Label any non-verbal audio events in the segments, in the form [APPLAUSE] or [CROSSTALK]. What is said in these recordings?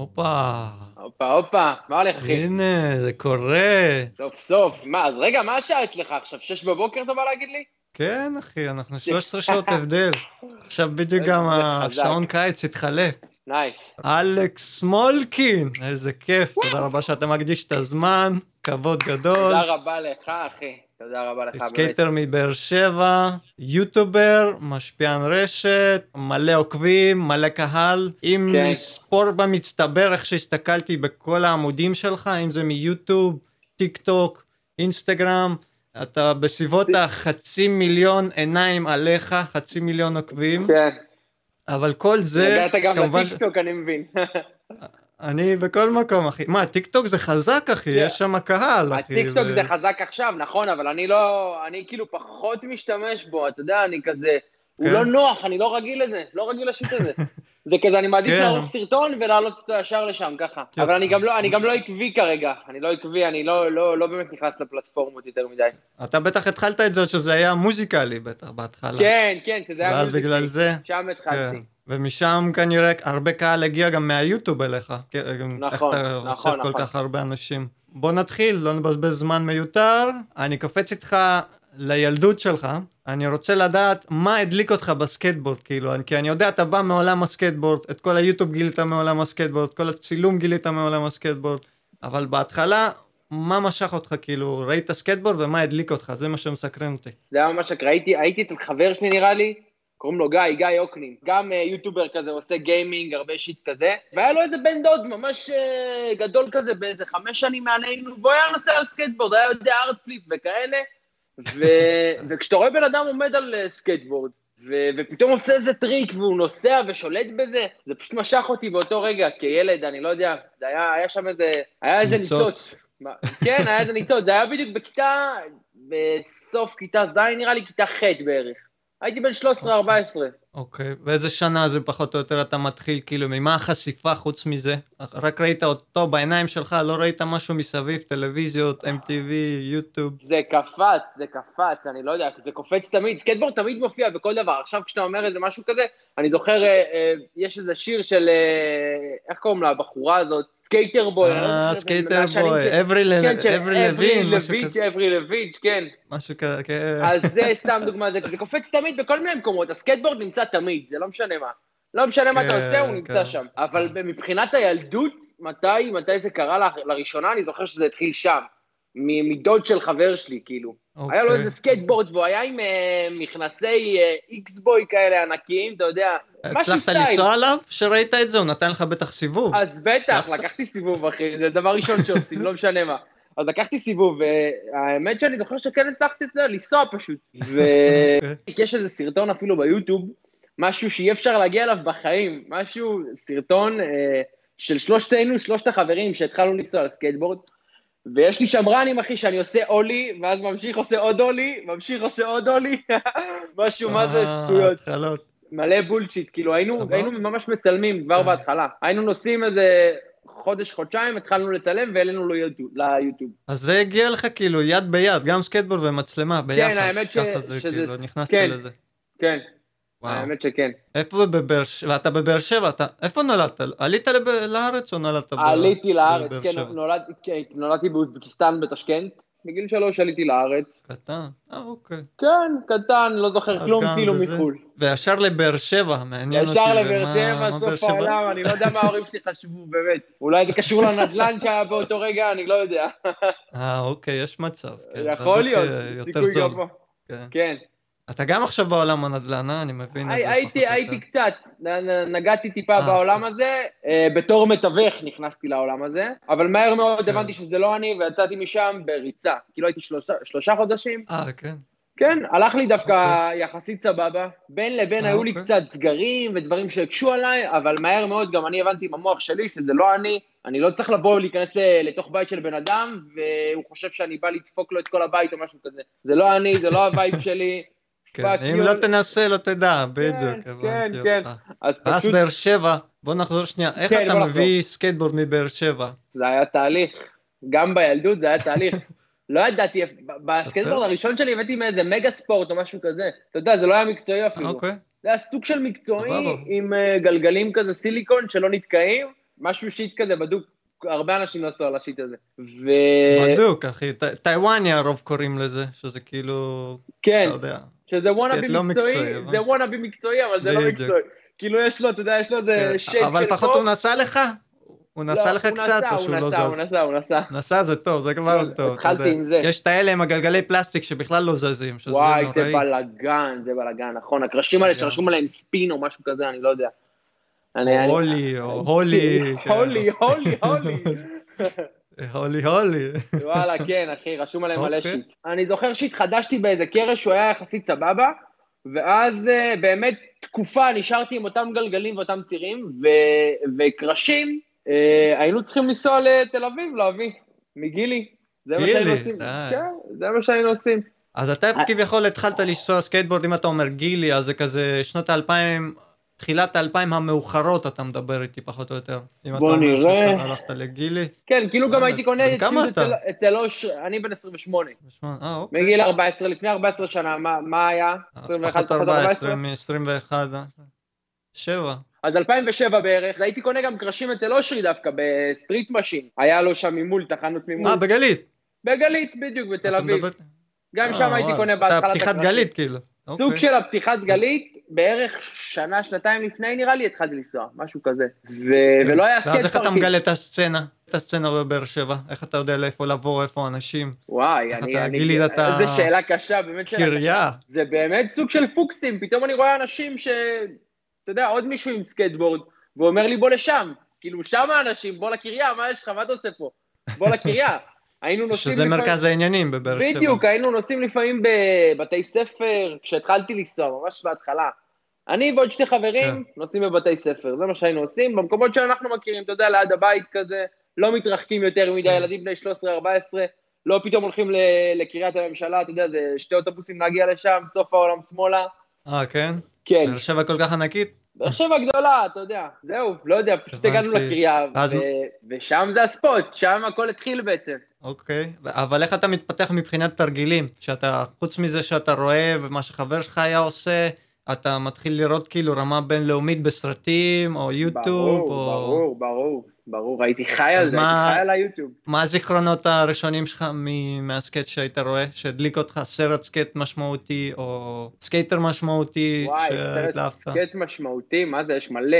הופה. הופה, הופה, מה הולך, אחי? הנה, זה קורה. סוף סוף. מה, אז רגע, מה השעה אצלך עכשיו? שש בבוקר אתה בא להגיד לי? כן, אחי, אנחנו 13 שעות הבדל. עכשיו בדיוק גם השעון. קיץ התחלף. nice. אלכס סמולקין, איזה כיף, תודה רבה שאתה מקדיש את הזמן, כבוד גדול. תודה רבה לך, אחי. תודה רבה לך. skater מבאר שבע, יוטובר, משפיען רשת, מלא עוקבים, מלא קהל. אם נספור במצטבר איך שהסתכלתי בכל העמודים שלך, אם זה מיוטיוב, טיק טוק, אינסטגרם, אתה בסביבות החצי מיליון עיניים עליך, חצי מיליון עוקבים, כן. אבל כל זה, הגעת גם כמובן, לטיקטוק, אני מבין. [LAUGHS] אני בכל מקום, אחי. מה, טיק טוק זה חזק, אחי. יש שם קהל, אחי. הטיקטוק זה חזק עכשיו, נכון, אבל אני לא, אני כאילו פחות משתמש בו, אתה יודע, אני כזה, הוא כן. לא נוח, אני לא רגיל לזה, לא רגיל ל shit הזה. [LAUGHS] זה כזה, אני מעדיף כן. לערוך סרטון ולעלות אותו ישר לשם, ככה. כן. אבל אני גם לא, אני גם לא עקבי כרגע, אני לא עקבי, אני לא, לא, לא באמת נכנס לפלטפורמות יותר מדי. אתה בטח התחלת את זה שזה היה Musical.ly בטח בהתחלה. כן, כן, שזה היה עוד Musical.ly. בגלל זה, שם התחלתי. ומשם כנראה הרבה קהל הגיע גם מהיוטיוב אליך. נכון, איך אתה נכון, אוסף כל נכון. כך הרבה אנשים. בוא נתחיל, לא נבזבז זמן מיותר. אני קופץ איתך לילדות שלך. אני רוצה לדעת מה הדליק אותך בסקייטבורד, כאילו, כי אני יודע, אתה בא מעולם הסקייטבורד, את כל היוטיוב גילית מעולם הסקייטבורד, כל הצילום גילית מעולם הסקייטבורד, אבל בהתחלה, מה משך אותך, כאילו, ראית סקייטבורד ומה הדליק אותך, זה מה שמסקרן אותי. זה היה ממש ראיתי, הייתי אצל חבר שלי נראה לי, קוראים לו גיא, גיא אוקנין, גם אה, יוטובר כזה, עושה גיימינג, הרבה shit כזה, והיה לו איזה בן דוד ממש אה, גדול כזה, באיזה חמש שנים מעלינו, והוא היה נוסע על סקייטבורד, היה יודע heelflip וכאלה, ו... [LAUGHS] וכשאתה רואה בן אדם עומד על אה, סקייטבורד, ו... ופתאום עושה איזה טריק והוא נוסע ושולט בזה, זה פשוט משך אותי באותו רגע, כילד, אני לא יודע, זה היה, היה שם איזה, היה איזה ניצוץ. כן, היה איזה ניצוץ, זה היה בדיוק בכיתה, בסוף כיתה ז' נראה לי, כיתה ח' בערך. הייתי בן 13-14. אוקיי, ואיזה שנה זה פחות או יותר אתה מתחיל, כאילו, ממה החשיפה חוץ מזה? רק ראית אותו בעיניים שלך, לא ראית משהו מסביב, טלוויזיות, MTV, יוטיוב? זה קפץ, זה קפץ, אני לא יודע, זה קופץ תמיד, סקייטבורד תמיד מופיע בכל דבר. עכשיו כשאתה אומר איזה משהו כזה, אני זוכר, אה, אה, יש איזה שיר של, אה, איך קוראים לה, הבחורה הזאת? Sk8er Boi. אה, Sk8er Boi, אברי כן, אברי לוין, משהו לויץ', כזה, אברי לויץ', כן. משהו כזה, כן. אז זה סתם דוגמה, זה, קופץ תמיד בכל מיני מקומות, הסקייטבורד נמצא תמיד, זה לא משנה מה. לא משנה מה אתה כן, עושה, הוא נמצא כן. שם. אבל מבחינת הילדות, מתי, מתי זה קרה לראשונה, אני זוכר שזה התחיל שם. מדוד של חבר שלי, כאילו. היה לו אוקיי. איזה סקייטבורד, והוא היה עם אה, מכנסי אה, איקס-בוי כאלה ענקיים, אתה יודע, משהו הצלחת סטייל. לנסוע עליו? שראית את זה? הוא נתן לך בטח סיבוב. אז בטח, הצלחת? לקחתי סיבוב, אחי, זה דבר ראשון שעושים, לא משנה מה. אז לקחתי סיבוב, והאמת שאני זוכר שכן הצלחתי את זה, לנסוע פשוט. אוקיי. ויש איזה סרטון אפילו ביוטיוב, משהו שאי אפשר להגיע אליו בחיים, משהו, סרטון אה, של שלושתנו, שלושת החברים שהתחלנו לנסוע על סקייטבורד, ויש לי שמרנים, אחי, שאני עושה אולי, ואז ממשיך עושה עוד אולי, ממשיך עושה עוד אולי, [LAUGHS] משהו, מה זה אה, שטויות. התחלות. מלא bullshit, כאילו היינו. היינו ממש מצלמים כבר כן. בהתחלה. היינו נוסעים איזה חודש, חודשיים, התחלנו לצלם והעלינו לו ליוטיוב-. אז זה הגיע לך כאילו יד ביד, גם סקייטבורד ומצלמה ביחד. האמת ש- ככה זה כאילו, נכנסת כן. לזה. כן, וואו. האמת שכן. איפה בבאר שבע? אתה בבאר שבע, אתה... איפה נולדת? עלית לב... לארץ או נולדת ב... עליתי לארץ, בבאר כן, שבע? נולד- כן, נולדתי באוזבקיסטן בתשכנט. בגיל שלוש עליתי לארץ. קטן? אה, אוקיי. כן, קטן, לא זוכר כלום כאילו. מחו"ל. וישר לבאר שבע, מעניין אותי. ישר לבאר שבע, סוף שבע? העולם, אני לא יודע מה ההורים שלי חשבו, באמת. אולי זה קשור לנדל"ן שהיה באותו רגע, אני לא יודע. אה, אוקיי, יש מצב. כן, יכול להיות, סיכוי. גבוה. כן. אתה גם עכשיו בעולם הנדל"ן, אה? אני מבין הי-. הייתי, הייתי. קצת, נגעתי טיפה אה, בעולם הזה, אה, בתור מתווך נכנסתי לעולם הזה, אבל מהר מאוד כן. הבנתי שזה לא אני, ויצאתי משם בריצה. כאילו הייתי שלושה- שלושה חודשים, אה, כן. כן, הלך לי דווקא יחסית סבבה. בין לבין אה, היו לי אוקיי. קצת סגרים ודברים שהקשו עליי, אבל מהר מאוד גם אני הבנתי עם המוח שלי שזה לא אני, אני לא צריך לבוא להיכנס ל- לתוך בית של בן אדם, והוא חושב שאני בא לדפוק לו את כל הבית או משהו כזה. זה לא אני, זה לא ה vibe שלי. כן. אם. לא תנסה, לא תדע, בדיוק. כן, כן. אותך. אז באר שבע, בוא נחזור שנייה. איך כן, אתה מביא סקייטבורד מבאר שבע? זה היה תהליך. גם בילדות זה היה תהליך. [LAUGHS] לא ידעתי, בסקייטבורד הראשון שלי הבאתי מאיזה מגה ספורט או משהו כזה. אתה יודע, זה לא היה מקצועי אפילו. אוקיי. זה היה סוג של מקצועי. עם אה, גלגלים כזה סיליקון שלא נתקעים, משהו שיט כזה בדוק, הרבה אנשים נסעו על השיט הזה. ו... בדוק, אחי. ט- טיוואני הרוב קוראים לזה, שזה כאילו, כן, אתה יודע. שזה וואנאבי לא מקצועי, מקצועי, זה וואנאבי מקצועי, אבל זה לא. מקצועי. כאילו יש לו, אתה יודע, יש לו איזה כן. שייק של אבל לפחות קוק. הוא נסע לך? הוא נסע לא, לך הוא קצת, נסע, או שהוא הוא לא נסע, הוא זז? נסע, הוא נסע. נסע זה טוב, זה כבר כן, טוב. התחלתי. עם זה. יש את האלה עם הגלגלי פלסטיק שבכלל לא זזים, שזה וואי, זה נוראי. בלאגן, זה בלאגן, נכון. הקרשים האלה גם. שרשום עליהם ספין או משהו כזה, אני לא יודע. הולי, או [LAUGHS] הולי. כן. הולי, הולי, הולי. [LAUGHS] הולי, הולי. וואלה, כן, אחי, רשום עליהם מלא אוקיי. שיט. אני זוכר שהתחדשתי באיזה קרש שהוא היה יחסית סבבה, ואז אה, באמת תקופה נשארתי עם אותם גלגלים ואותם צירים, וקרשים, אה, היינו צריכים לנסוע לתל אביב להביא, מגילי. זה מה שהיינו עושים. די. כן, זה מה שהיינו עושים. אז אתה אה. כביכול התחלת לנסוע סקייטבורד, אם אתה אומר גילי, אז זה כזה שנות האלפיים, תחילת האלפיים המאוחרות אתה מדבר איתי פחות או יותר. אם בוא נראה. שאתה הלכת לגילי. כן, כאילו גם וואלה, הייתי קונה ציוד? אצל- אושר, אני בן 28. בשמונה, אה, אוקיי. מגיל 14, לפני 14 שנה, מה היה? 21 פחות פחות 14, 14? מ-21, שבע. אז 2007 בערך, הייתי קונה גם קרשים אצל אושרי דווקא, ב Street Machine. היה לו שם ממול, תחנות ממול. אה, בגלית. בגלית, בדיוק, בתל אביב. גם אה, שם הייתי וואלה. קונה בהתחלה את פתיחת הקרשים. גלית כאילו. סוג אוקיי. של הפתיחת גלית, בערך שנה, שנתיים לפני נראה לי, התחלתי לנסוע, משהו כזה. ו- ולא היה סקייט ואז איך אתה פארקים. מגלה את הסצנה? את הסצנה בבאר שבע? איך אתה יודע לאיפה לבוא, איפה האנשים? וואי, אני... אתה אני- גילית את ה- איזה שאלה קשה, באמת שאלה קשה. קריה. זה באמת סוג של פוקסים, פתאום אני רואה אנשים ש... אתה יודע, עוד מישהו עם סקייטבורד, ואומר לי בוא לשם. כאילו, שם האנשים, בוא לקריה, מה יש לך, מה אתה עושה פה? בוא לקריה. היינו נוסעים שזה לפעמים... מרכז העניינים בבאר שבע. בדיוק, היינו נוסעים לפעמים בבתי ספר, כשהתחלתי לנסוע, ממש בהתחלה. אני ועוד שתי חברים כן. נוסעים בבתי ספר, זה מה שהיינו עושים, במקומות שאנחנו מכירים, אתה יודע, ליד הבית כזה, לא מתרחקים יותר מדי, כן. ילדים בני 13-14, לא פתאום הולכים לקריית הממשלה, אתה יודע, זה שתי אוטובוסים להגיע לשם, סוף העולם שמאלה. אה, כן? כן, באר שבע כל כך ענקית? באר שבע גדולה, אתה יודע, זהו, לא יודע, פשוט. הגענו לקריה, אז- ו- ושם זה הספוט, שם הכל התחיל בעצם. אוקיי. אבל איך אתה מתפתח מבחינת תרגילים? שאתה, חוץ מזה שאתה רואה ומה שחבר שלך היה עושה, אתה מתחיל לראות כאילו רמה בינלאומית בסרטים, או יוטיוב, ברור, או... ברור, ברור, ברור, הייתי חי על זה, מה- הייתי חי על היוטיוב. מה הזיכרונות הראשונים שלך מ- מהסקייט שהיית רואה? שהדליק אותך סרט סקייט משמעותי, או סקייטר משמעותי וואי, סרט? סקייט משמעותי, מה זה, יש מלא.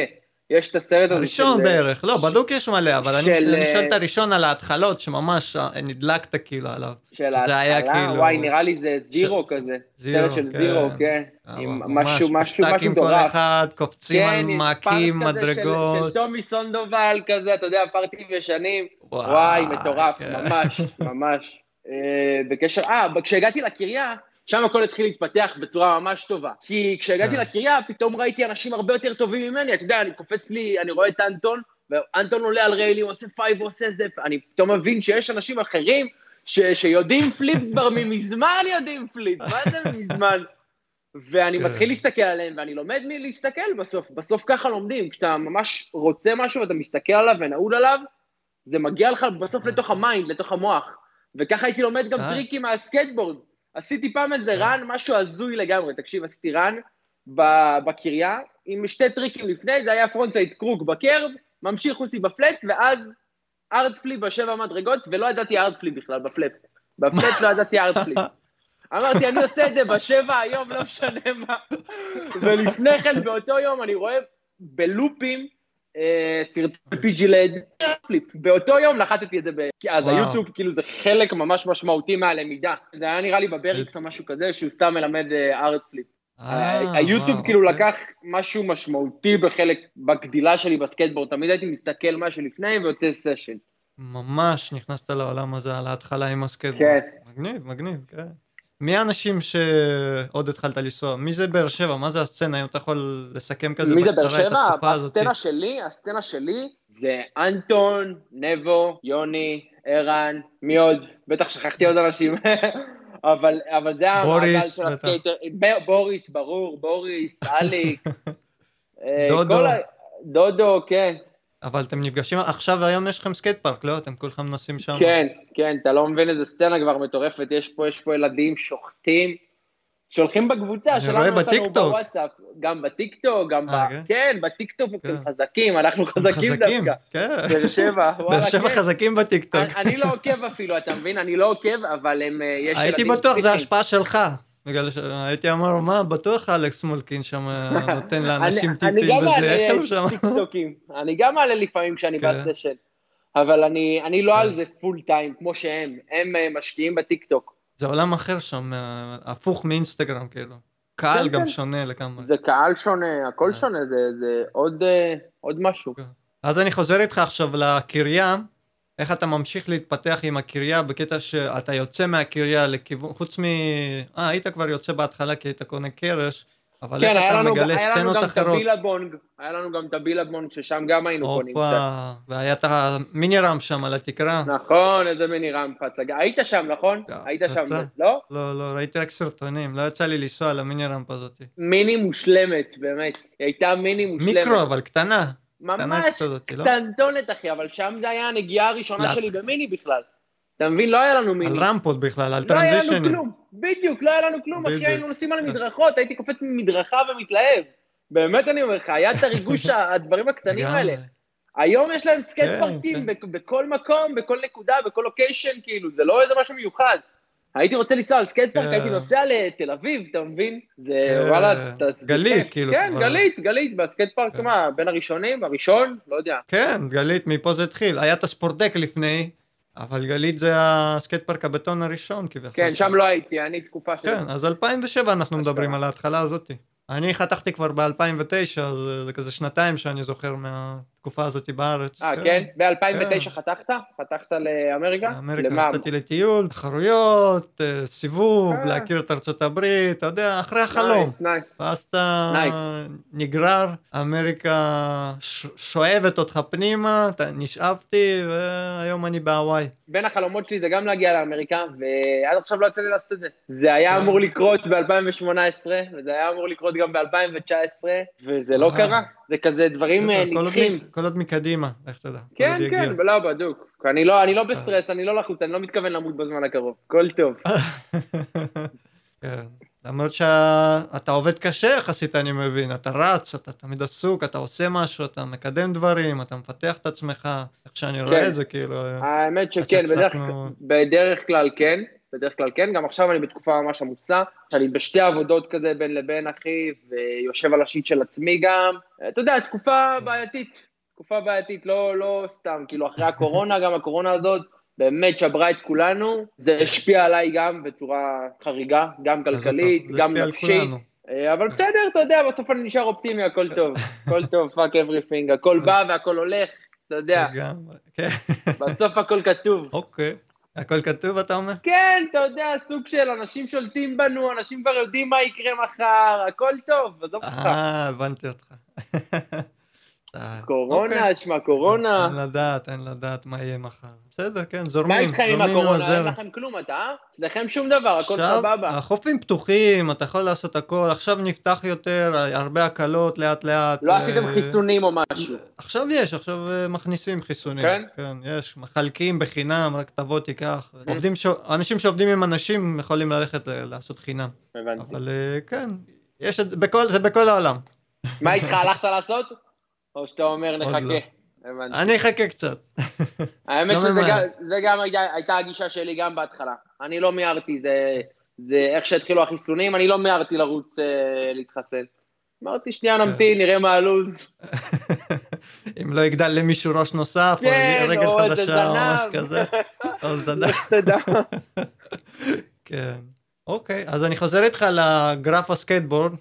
יש את הסרט הזה הראשון בערך, לא, בדוק יש מלא, אבל אני- של, אני שואל אה, את הראשון על ההתחלות, שממש אה, נדלקת כאילו עליו. של ההתחלה, כאילו- וואי, נראה לי זה Zero כזה. Zero, סרט של כן. Zero, כן. אה, עם משהו, משהו, משהו כל מטורף. אחד, קופצים על כן, עם מעקים, כזה של- של מדרגות. טומי סנדובל כזה, אתה יודע, פארטים ישנים. וואי, מטורף, כן. ממש, ממש. אה, בקשר, אה, כשהגעתי לקריה, שם הכל התחיל להתפתח בצורה ממש טובה. כי כשהגעתי כן. לקריה, פתאום ראיתי אנשים הרבה יותר טובים ממני, אתה יודע, אני קופץ לי, אני רואה את אנטון, ואנטון עולה על ריילים, עושה five, עושה זה, אני פתאום מבין שיש אנשים אחרים ש, שיודעים flip כבר מזמן יודעים flip, מה זה מזמן? ואני כן. מתחיל להסתכל עליהם, ואני לומד מלהסתכל בסוף, בסוף ככה לומדים, כשאתה ממש רוצה משהו ואתה מסתכל עליו ונעול עליו, זה מגיע לך בסוף לתוך ה mind, לתוך המוח. וככה הייתי לומד גם אה. טריקים מהסקייטבורד. עשיתי פעם איזה כן. run, משהו הזוי לגמרי, תקשיב, עשיתי run בקריה, עם שתי טריקים לפני, זה היה frontside crook ב curb, ממשיך חוסי ב flat, ואז hard flip בשבע מדרגות, ולא ידעתי hard flip בכלל, ב flat. ב flat לא ידעתי hard flip. [LAUGHS] אמרתי, אני עושה את זה בשבע היום, לא משנה מה. [LAUGHS] ולפני כן, באותו יום, אני רואה בלופים סרטון PJ Ladd, flip. באותו יום נחתתי את זה, אז. היוטיוב, כאילו, זה חלק ממש משמעותי מהלמידה. זה היה נראה לי ב Berrics או משהו כזה, שהוא סתם מלמד אה, hard flip. אה, היוטיוב כאילו אוקיי. לקח משהו משמעותי בחלק, בגדילה שלי בסקייטבורד. תמיד הייתי מסתכל משהו לפני ויוצא session. ממש נכנסת לעולם הזה על ההתחלה עם הסקייטבורד. כן. מגניב, מגניב, כן. מי האנשים שעוד התחלת לנסוע? מי זה באר שבע? מה זה הסצנה? אם אתה יכול לסכם כזה מי זה באר שבע? הסצנה שלי, הסצנה שלי זה אנטון, נבו, יוני, ערן, מי עוד? בטח שכחתי עוד אנשים. [LAUGHS] אבל, אבל זה המעגל של. הסקייטר. בוריס, ברור, בוריס, [LAUGHS] אליק. אה, דודו. ה- דודו, כן. אבל אתם נפגשים, עכשיו היום יש לכם סקייט פארק, לא? אתם כולכם נוסעים שם. כן, כן, אתה לא מבין איזה סצנה כבר מטורפת, יש פה, יש פה ילדים שוחטים, שולחים בקבוצה אני שלנו, רואה יש לנו בטיקטוק. בוואטסאפ, גם בטיקטוק, גם ב... אה, כן? כן, בטיקטוק כן. הם חזקים, אנחנו חזקים חזקים, דווקא. כן. באר שבע, [LAUGHS] וואלה, באר שבע כן. חזקים בטיקטוק. אני- אני לא עוקב אפילו, אתה מבין? אני לא עוקב, אבל הם, אה, יש הייתי ילדים בטוח זה. השפעה שלך. בגלל שהייתי אמר, מה, בטוח אלכס סמולקין שם נותן לאנשים [LAUGHS] טיפים וזה, איך הם שם? אני גם מעלה לפעמים כשאני כן. בסשן, אבל אני לא כן. על זה full time כמו שהם, הם אה, משקיעים בטיקטוק. זה עולם אחר שם, אה, הפוך מאינסטגרם כאילו. קהל כן, גם. שונה לגמרי. זה קהל שונה, הכל. שונה, זה- אה, עוד משהו. אז אני חוזר איתך עכשיו לקריה, איך אתה ממשיך להתפתח עם הקריה בקטע שאתה יוצא מהקריה לכיוון, חוץ מ... אה, היית כבר יוצא בהתחלה כי היית קונה קרש, אבל כן, איך אתה לנו, מגלה סצנות אחרות? הבילבונג, היה לנו גם את הבילבונג ששם גם היינו קונים קצת. הופה, והיה את המיני רם שם על התקרה. נכון, איזה מיני רמפה הצגה. היית שם, נכון? לא, היית שם. לא? לא, לא, ראיתי רק סרטונים, לא יצא לי לנסוע למיני רמפה הזאת. מיני מושלמת, באמת. היא הייתה מיני מושלמת. מיקרו, אבל קטנה. ממש כזאת, לא? קטנטונת, אחי, אבל שם זה היה הנגיעה הראשונה לאט. שלי במיני בכלל. אתה מבין? לא היה לנו מיני. על רמפות בכלל, על לא היה לנו טרנזישנים. כלום, בדיוק, לא היה לנו כלום, אחי. היינו נוסעים על מדרכות, הייתי קופץ ממדרכה ומתלהב. באמת אני אומר לך, היה את הריגוש, [LAUGHS] הדברים הקטנים. האלה. היום יש להם סקייט כן, פארקים כן. בכ- בכל מקום, בכל נקודה, בכל לוקיישן, כאילו, זה לא איזה משהו מיוחד. הייתי רוצה לנסוע על סקייט פארק, כן. הייתי נוסע לתל אביב, אתה מבין? זה כן. וואלה, אתה... גלית, כיף. כאילו, כן, כבר. גלית, גלית, בסקייט פארק, כן. מה, בין הראשונים, הראשון, לא יודע. כן, גלית, מפה זה התחיל. היה את הספורטק לפני, אבל גלית זה הסקייט פארק הבטון הראשון כביכול. כן, שם לא הייתי, אני תקופה של... כן, אז 2007 אנחנו. מדברים על ההתחלה הזאת. אני חתכתי כבר ב-2009, אז זה כזה שנתיים שאני זוכר מהתקופה הזאת בארץ. אה, כן? ב-2009 כן. חתכת? חתכת לאמריקה? באמריקה למה? יצאתי לטיול, תחרויות, אה, סיבוב, אה. להכיר את ארצות הברית, אתה יודע, אחרי החלום. ואז אתה. נגרר, אמריקה ש- שואבת אותך פנימה, נשאבתי, והיום אני בהוואי. בין החלומות שלי זה גם להגיע לאמריקה, ועד עכשיו לא יצא לי לעשות את זה. זה היה כן. אמור לקרות ב-2018, וזה היה אמור לקרות גם ב-2019, וזה לא אה. קרה. זה כזה דברים אה, כל עוד כל מקדימה, איך אתה יודע. כל כן. כן, לא, בדוק. אני לא, אני לא בסטרס, אני לא לחוץ, אני לא מתכוון למות בזמן הקרוב. הכל טוב. [LAUGHS] כן. למרות שאתה עובד קשה יחסית, אני מבין. אתה רץ, אתה תמיד עסוק, אתה עושה משהו, אתה מקדם דברים, אתה מפתח את עצמך, איך שאני רואה כן. את זה, כאילו... האמת שכן, בדרך, בדרך כלל כן, בדרך כלל כן, גם עכשיו אני בתקופה ממש עמוסה, שאני בשתי עבודות כזה בין לבין אחי, ויושב על השיט של עצמי גם, אתה יודע, תקופה כן. בעייתית, תקופה בעייתית, לא, לא סתם, כאילו אחרי הקורונה, גם הקורונה הזאת, באמת שברה את כולנו, זה השפיע עליי גם בצורה חריגה, גם כלכלית, גם נפשית. אה, אבל בסדר, אתה יודע, בסוף אני נשאר אופטימי, הכל טוב, הכל טוב, fuck everything, הכל בא והכל הולך, אתה יודע, כן, בסוף הכל כתוב. אוקיי. הכל כתוב, אתה אומר? כן, אתה יודע, סוג של אנשים שולטים בנו, אנשים כבר יודעים מה יקרה מחר, הכל טוב, עזוב אותך. אה, הבנתי אותך. אה, קורונה, אוקיי. שמע, קורונה. אין לדעת, אין לדעת מה יהיה מחר. בסדר, כן, זורמים. מה איתכם עם הקורונה? אין לכם כלום, אתה? אה? אצלכם שום דבר, הכל עכשיו, סבבה. החופים פתוחים, אתה יכול לעשות הכל, עכשיו נפתח יותר, הרבה הקלות לאט לאט. לא אה, עשיתם חיסונים או משהו. עכשיו יש, עכשיו אה, מכניסים חיסונים. כן? כן, יש, מחלקים בחינם, רק תבוא תיקח. עובדים, ש... אנשים שעובדים עם אנשים יכולים ללכת לעשות חינם. הבנתי. אבל אה, כן, יש את זה, בכל, זה בכל העולם. מה איתך, הלכת לעשות? או שאתה אומר נחכה? לא. אני אחכה קצת. האמת לא שזה. גם- הייתה- הגישה שלי גם בהתחלה. אני לא מיהרתי, זה- איך שהתחילו החיסונים, אני לא מיהרתי לרוץ אה, להתחסן. אמרתי, שנייה כן. נמתין, נראה מה הלו"ז. [LAUGHS] אם לא יגדל למישהו ראש נוסף, כן, או רגל או איזה חדשה, או משהו. כזה. או [LAUGHS] זנב. [LAUGHS] כן. אוקיי, אז אני חוזר איתך לגרף הסקייטבורד.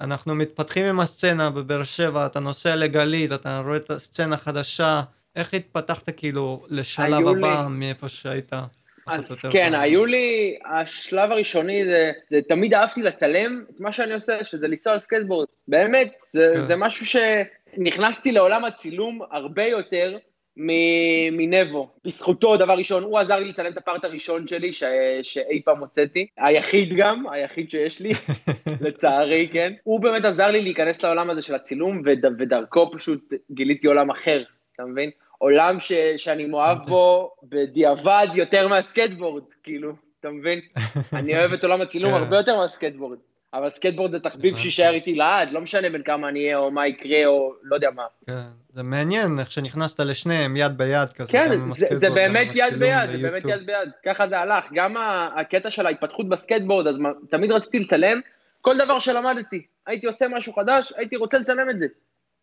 אנחנו מתפתחים עם הסצנה בבאר שבע, אתה נוסע לגלית, אתה רואה את הסצנה החדשה. איך התפתחת כאילו לשלב היו לי- הבא מאיפה שהיית? אז כן, ב- היו לי, השלב הראשוני זה, זה תמיד אהבתי לצלם את מה שאני עושה, שזה לנסוע על סקייטבורד. באמת, זה, כן. זה משהו שנכנסתי לעולם הצילום הרבה יותר מנבו. בזכותו, דבר ראשון, הוא עזר לי לצלם את ה part הראשון שלי ש... שאי פעם הוצאתי. היחיד גם, היחיד שיש לי, [LAUGHS] לצערי, כן. הוא באמת עזר לי להיכנס לעולם הזה של הצילום, וד... ודרכו פשוט גיליתי עולם אחר, אתה מבין? עולם ש... שאני מאוהב בו בדיעבד יותר מהסקייטבורד, כאילו. אתה מבין? [LAUGHS] אני אוהב את עולם הצילום. הרבה יותר מהסקייטבורד. אבל סקייטבורד זה תחביב. שיישאר איתי לעד, לא משנה בין כמה אני אהיה או מה יקרה או לא יודע מה. כן, זה מעניין איך שנכנסת לשניהם יד ביד כזה. כן, זה, זה באמת יד ביד, זה באמת. יד ביד. ככה זה הלך. גם הקטע של ההתפתחות בסקייטבורד, אז תמיד רציתי לצלם כל דבר שלמדתי. הייתי עושה משהו חדש, הייתי רוצה לצלם את זה.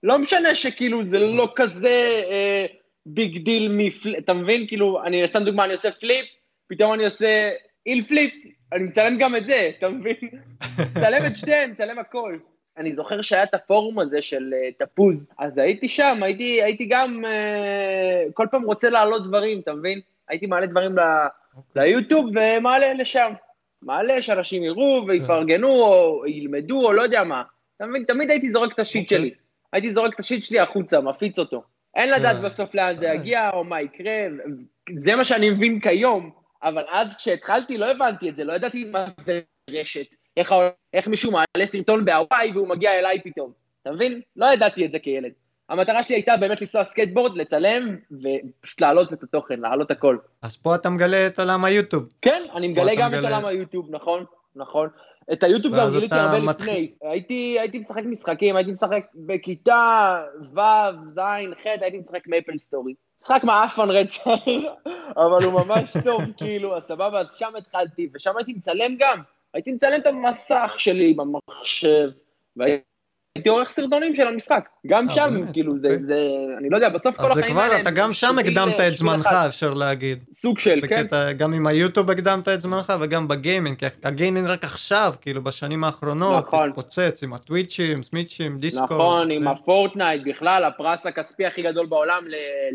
לא משנה שכאילו זה לא כזה אה, big deal מ flip, אתה מבין? כאילו, אני, סתם דוגמה, אני עושה flip, פתאום אני עושה heelflip, אני מצלם גם את זה, אתה מבין? מצלם את שתיהם, מצלם הכל. אני זוכר שהיה את הפורום הזה של uh, תפוז, אז הייתי שם, הייתי, הייתי גם uh, כל פעם רוצה להעלות דברים, אתה מבין? הייתי מעלה דברים ל, אוקיי. ליוטיוב ומעלה לשם. מעלה שאנשים יראו ויפרגנו או ילמדו או לא יודע מה. אתה מבין? תמיד הייתי זורק את השיט אוקיי. שלי. הייתי זורק את השיט שלי החוצה, מפיץ אותו. אין לדעת כן. בסוף לאן זה אה. יגיע או מה יקרה, זה מה שאני מבין כיום, אבל אז כשהתחלתי לא הבנתי את זה, לא ידעתי מה זה רשת, איך, איך מישהו מעלה סרטון בהוואי והוא מגיע אליי פתאום, אתה מבין? לא ידעתי את זה כילד. המטרה שלי הייתה באמת לנסוע סקייטבורד, לצלם, ופשוט להעלות את התוכן, להעלות הכל. אז פה אתה מגלה את עולם היוטיוב. כן, אני מגלה גם את מגלה- עולם היוטיוב, נכון, נכון. את היוטיוב גם גיליתי הרבה מתחיל- לפני. הייתי, הייתי משחק משחקים, הייתי משחק בכיתה ו', ז', ח', הייתי משחק מייפל סטורי. משחק מעפן רצח, אבל הוא ממש טוב, [LAUGHS] כאילו, אז סבבה, אז שם התחלתי, ושם הייתי מצלם גם. הייתי מצלם את המסך שלי במחשב, והייתי עורך סרטונים של המשחק. גם אה, שם? כאילו, זה, אוקיי. זה, אני לא יודע, בסוף כל אז זה החיים האלה הם אתה גם שם הקדמת את זמנך. אפשר להגיד. סוג של, כן. גם עם היוטיוב הקדמת את זמנך וגם בגיימינג, כי הגיימינג רק עכשיו, כאילו בשנים האחרונות, נכון. התפוצץ עם הטוויצ'ים, סמיצ'ים, דיסקורד. נכון, עם הפורטנייט, בכלל, הפרס הכספי הכי גדול בעולם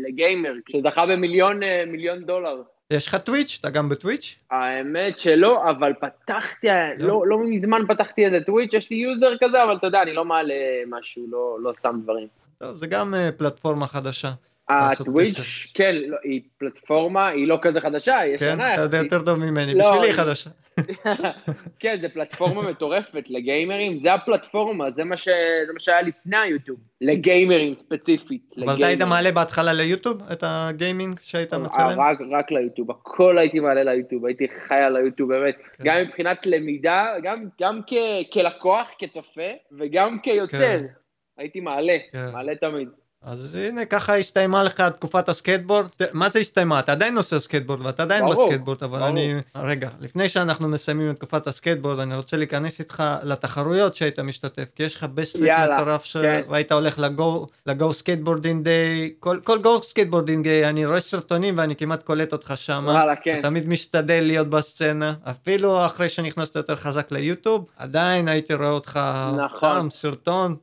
לגיימר, שזכה במיליון אה, דולר. יש לך טוויץ'? אתה גם בטוויץ'? האמת שלא, אבל פתחתי, לא, לא מזמן פתחתי איזה טוויץ', יש לי יוזר כזה, אבל אתה יודע, אני לא מעלה משהו, לא, לא שם דברים. טוב, זה גם אה, פלטפורמה חדשה. הטוויץ'. כן, לא, היא פלטפורמה, היא לא כזה חדשה, היא כן? ישנה אתה יודע. יותר טוב ממני, לא, בשבילי היא חדשה. [LAUGHS] כן, זה פלטפורמה מטורפת לגיימרים, זה הפלטפורמה, זה מה, ש... זה מה שהיה לפני היוטיוב, לגיימרים ספציפית. אבל אתה היית. מעלה בהתחלה ליוטוב את הגיימינג שהיית אה, מצלם? רק, רק ליוטיוב, הכל הייתי מעלה ליוטיוב, הייתי חי על היוטיוב באמת, כן. גם מבחינת למידה, גם, גם כ, כלקוח, כצופה, וגם כיוצר, כן. הייתי מעלה, כן. מעלה תמיד. אז הנה, ככה הסתיימה לך תקופת הסקייטבורד. מה זה הסתיימה? אתה עדיין עושה סקייטבורד ואתה עדיין ברור, בסקייטבורד, אבל ברור. אני... רגע, לפני שאנחנו מסיימים את תקופת הסקייטבורד, אני רוצה להיכנס איתך לתחרויות שהיית משתתף, כי יש לך best trick מטורף, ש... כן. והיית הולך ל Go, ל Go Skateboarding Day, כל, כל Go Skateboarding Day, אני רואה סרטונים ואני כמעט קולט אותך שם. וואלה, כן. אתה תמיד משתדל להיות בסצנה, אפילו אחרי שנכנסת יותר חזק ליוטיוב, עדיין הייתי רואה אותך נכון. פעם סרטון,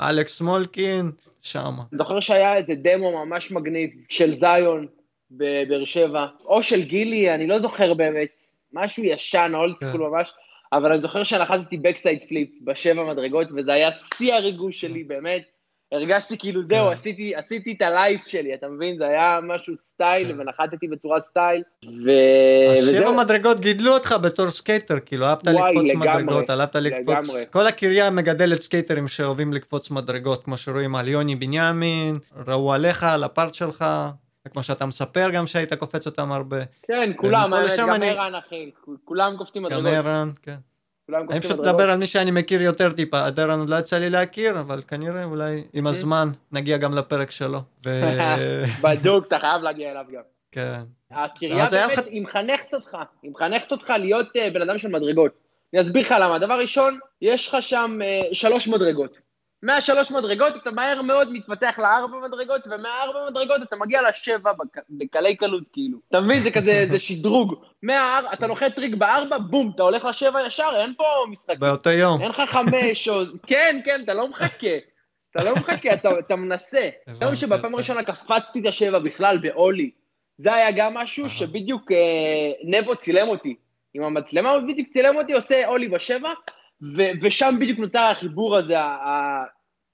אלכס סמולקין, שמה. זוכר שהיה איזה דמו ממש מגניב של זיון בבאר שבע, או של גילי, אני לא זוכר באמת, משהו ישן, old כן. school ממש, אבל אני זוכר שנחתתי backside flip בשבע מדרגות, וזה היה שיא הריגוש שלי, באמת. הרגשתי כאילו זהו, כן. עשיתי, עשיתי את ה life שלי, אתה מבין? זה היה משהו סטייל, כן. ונחתתי בצורה סטייל, ו... השבע. מדרגות גידלו אותך בתור סקייטר, כאילו אהבת לקפוץ לגמרי, מדרגות, אהבת לקפוץ, לגמרי. כל הקריה מגדלת סקייטרים שאוהבים לקפוץ מדרגות, כמו שרואים על יוני בנימין, ראו עליך, על ה part שלך, וכמו שאתה מספר גם שהיית קופץ אותם הרבה, כן, כולם, לשם גם אני- ערן אחי, כולם קופצים גם מדרגות, ערן, כן. אני פשוט. מדבר על מי שאני מכיר יותר טיפה, ערן עוד לא יצא לי להכיר, אבל כנראה אולי עם הזמן נגיע גם לפרק שלו. [LAUGHS] בדוק, אתה חייב להגיע אליו גם. כן. הקריה באמת, היא מחנכת אותך, היא מחנכת אותך להיות אה, בן אדם של מדרגות. אני אסביר לך למה. דבר ראשון, יש לך שם אה, שלוש מדרגות. מהשלוש מדרגות אתה מהר מאוד מתפתח לארבע מדרגות, ומהארבע מדרגות אתה מגיע לשבע בק... בקלי קלות, כאילו. אתה מבין? זה כזה, זה שדרוג. מהאר... אתה נוחת טריק בארבע, בום, אתה הולך לשבע ישר, אין פה משחק. באותו יום. אין לך חמש או... [LAUGHS] כן, כן, אתה לא מחכה. אתה לא מחכה, אתה, אתה מנסה. היום שבפעם. הראשונה קפצתי את השבע בכלל באולי. זה היה גם משהו. שבדיוק אה, נבו צילם אותי. עם המצלמה הוא בדיוק צילם אותי, עושה אולי בשבע, ו- ושם בדיוק נוצר החיבור הזה,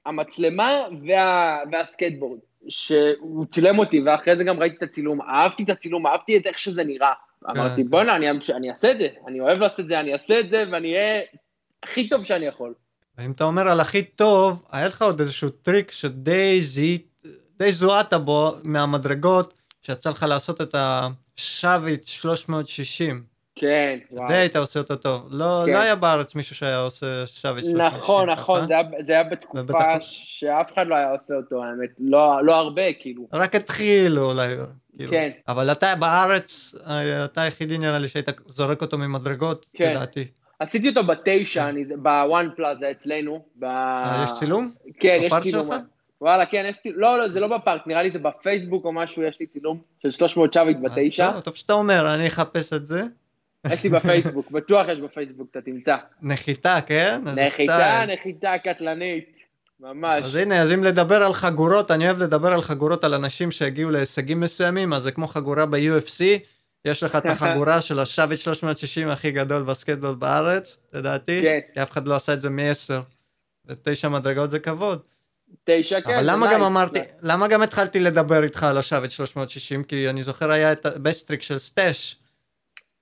המצלמה וה- והסקטבורד. שהוא צילם אותי, ואחרי זה גם ראיתי את הצילום, אהבתי את הצילום, אהבתי את איך שזה נראה. אמרתי, כן. בואנה, אני, אני אעשה את זה, אני אוהב לעשות את זה, אני אעשה את זה, ואני אהיה הכי טוב שאני יכול. אם אתה אומר על הכי טוב, היה לך עוד איזשהו טריק שדי זיהית, די זוהת בו מהמדרגות, שיצא לך לעשות את השוויץ 360. כן, די וואו. היית עושה אותו טוב. לא כן. לא היה בארץ מישהו שהיה עושה שווה 360 נכון, נכון, ככה. זה היה- זה היה ובטח- בתקופה שאף אחד לא היה עושה אותו, האמת. לא לא הרבה, כאילו. רק התחילו אולי. כאילו. כן. אבל אתה בארץ, אה, אתה היחידי נראה לי שהיית זורק אותו ממדרגות, כן. לדעתי. עשיתי אותו בתשע, אני- בוואן פלאזה אצלנו. ב- אה, יש צילום? כן, יש צילום. שלך? וואלה, כן, יש צילום. לא, לא, זה לא בפארק, נראה לי זה בפייסבוק או משהו, יש לי צילום של 300 שוויץ בתשע. אה, טוב, טוב שאתה אומר, אני אחפש את זה. יש לי בפייסבוק, בטוח יש בפייסבוק, אתה תמצא. נחיתה, כן? נחיתה. נחיתה קטלנית. ממש. אז הנה, אז אם לדבר על חגורות, אני אוהב לדבר על חגורות על אנשים שהגיעו להישגים מסוימים, אז זה כמו חגורה ב-UFC, יש לך את [LAUGHS] החגורה של ה switch 360 הכי גדול בסקטבורד בארץ, לדעתי, כן. כי אף אחד לא עשה את זה מ-10. ותשע מדרגות זה כבוד. תשע, כן, אבל למה גם. אמרתי, למה גם התחלתי לדבר איתך על ה switch 360? כי אני זוכר היה את ה best trick של סטאש.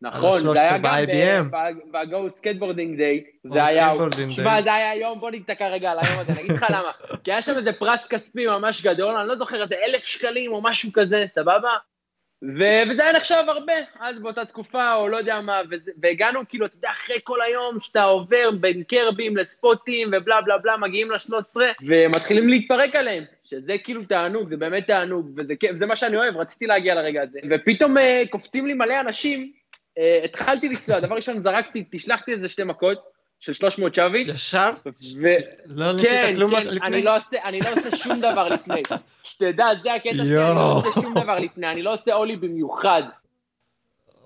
נכון, זה היה גם ב-IBM. ב-Go Skateboarding Day, זה היה, Skateboarding שמע Day. זה היה יום, בוא ניתקע רגע על היום הזה, אני אגיד לך [LAUGHS] למה, כי היה שם איזה פרס כספי ממש גדול, אני לא זוכר, איזה אלף שקלים או משהו כזה, סבבה? ו- וזה היה נחשב הרבה, אז באותה תקופה, או לא יודע מה, וזה- והגענו כאילו, אתה יודע, אחרי כל היום, שאתה עובר בין קרבים לספוטים ובלה בלה בלה, מגיעים ל-13, ומתחילים להתפרק עליהם, שזה כאילו תענוג, זה באמת תענוג, וזה כיף, זה מה שאני אוהב, רציתי להגיע לרגע הזה. ופתאום אה, קופצים לי מלא אנשים, אה, התחלתי לנסוע, דבר ראשון זרקתי, תשלחתי איזה שתי מכות של 300 שוויץ, ישר? ו... לא ניסית כן, כלום כן, לפני? אני לא עושה, אני לא עושה שום דבר לפני. [LAUGHS] שתדע, זה הקטע שלי, אני לא. עושה שום דבר לפני, אני לא עושה אולי במיוחד.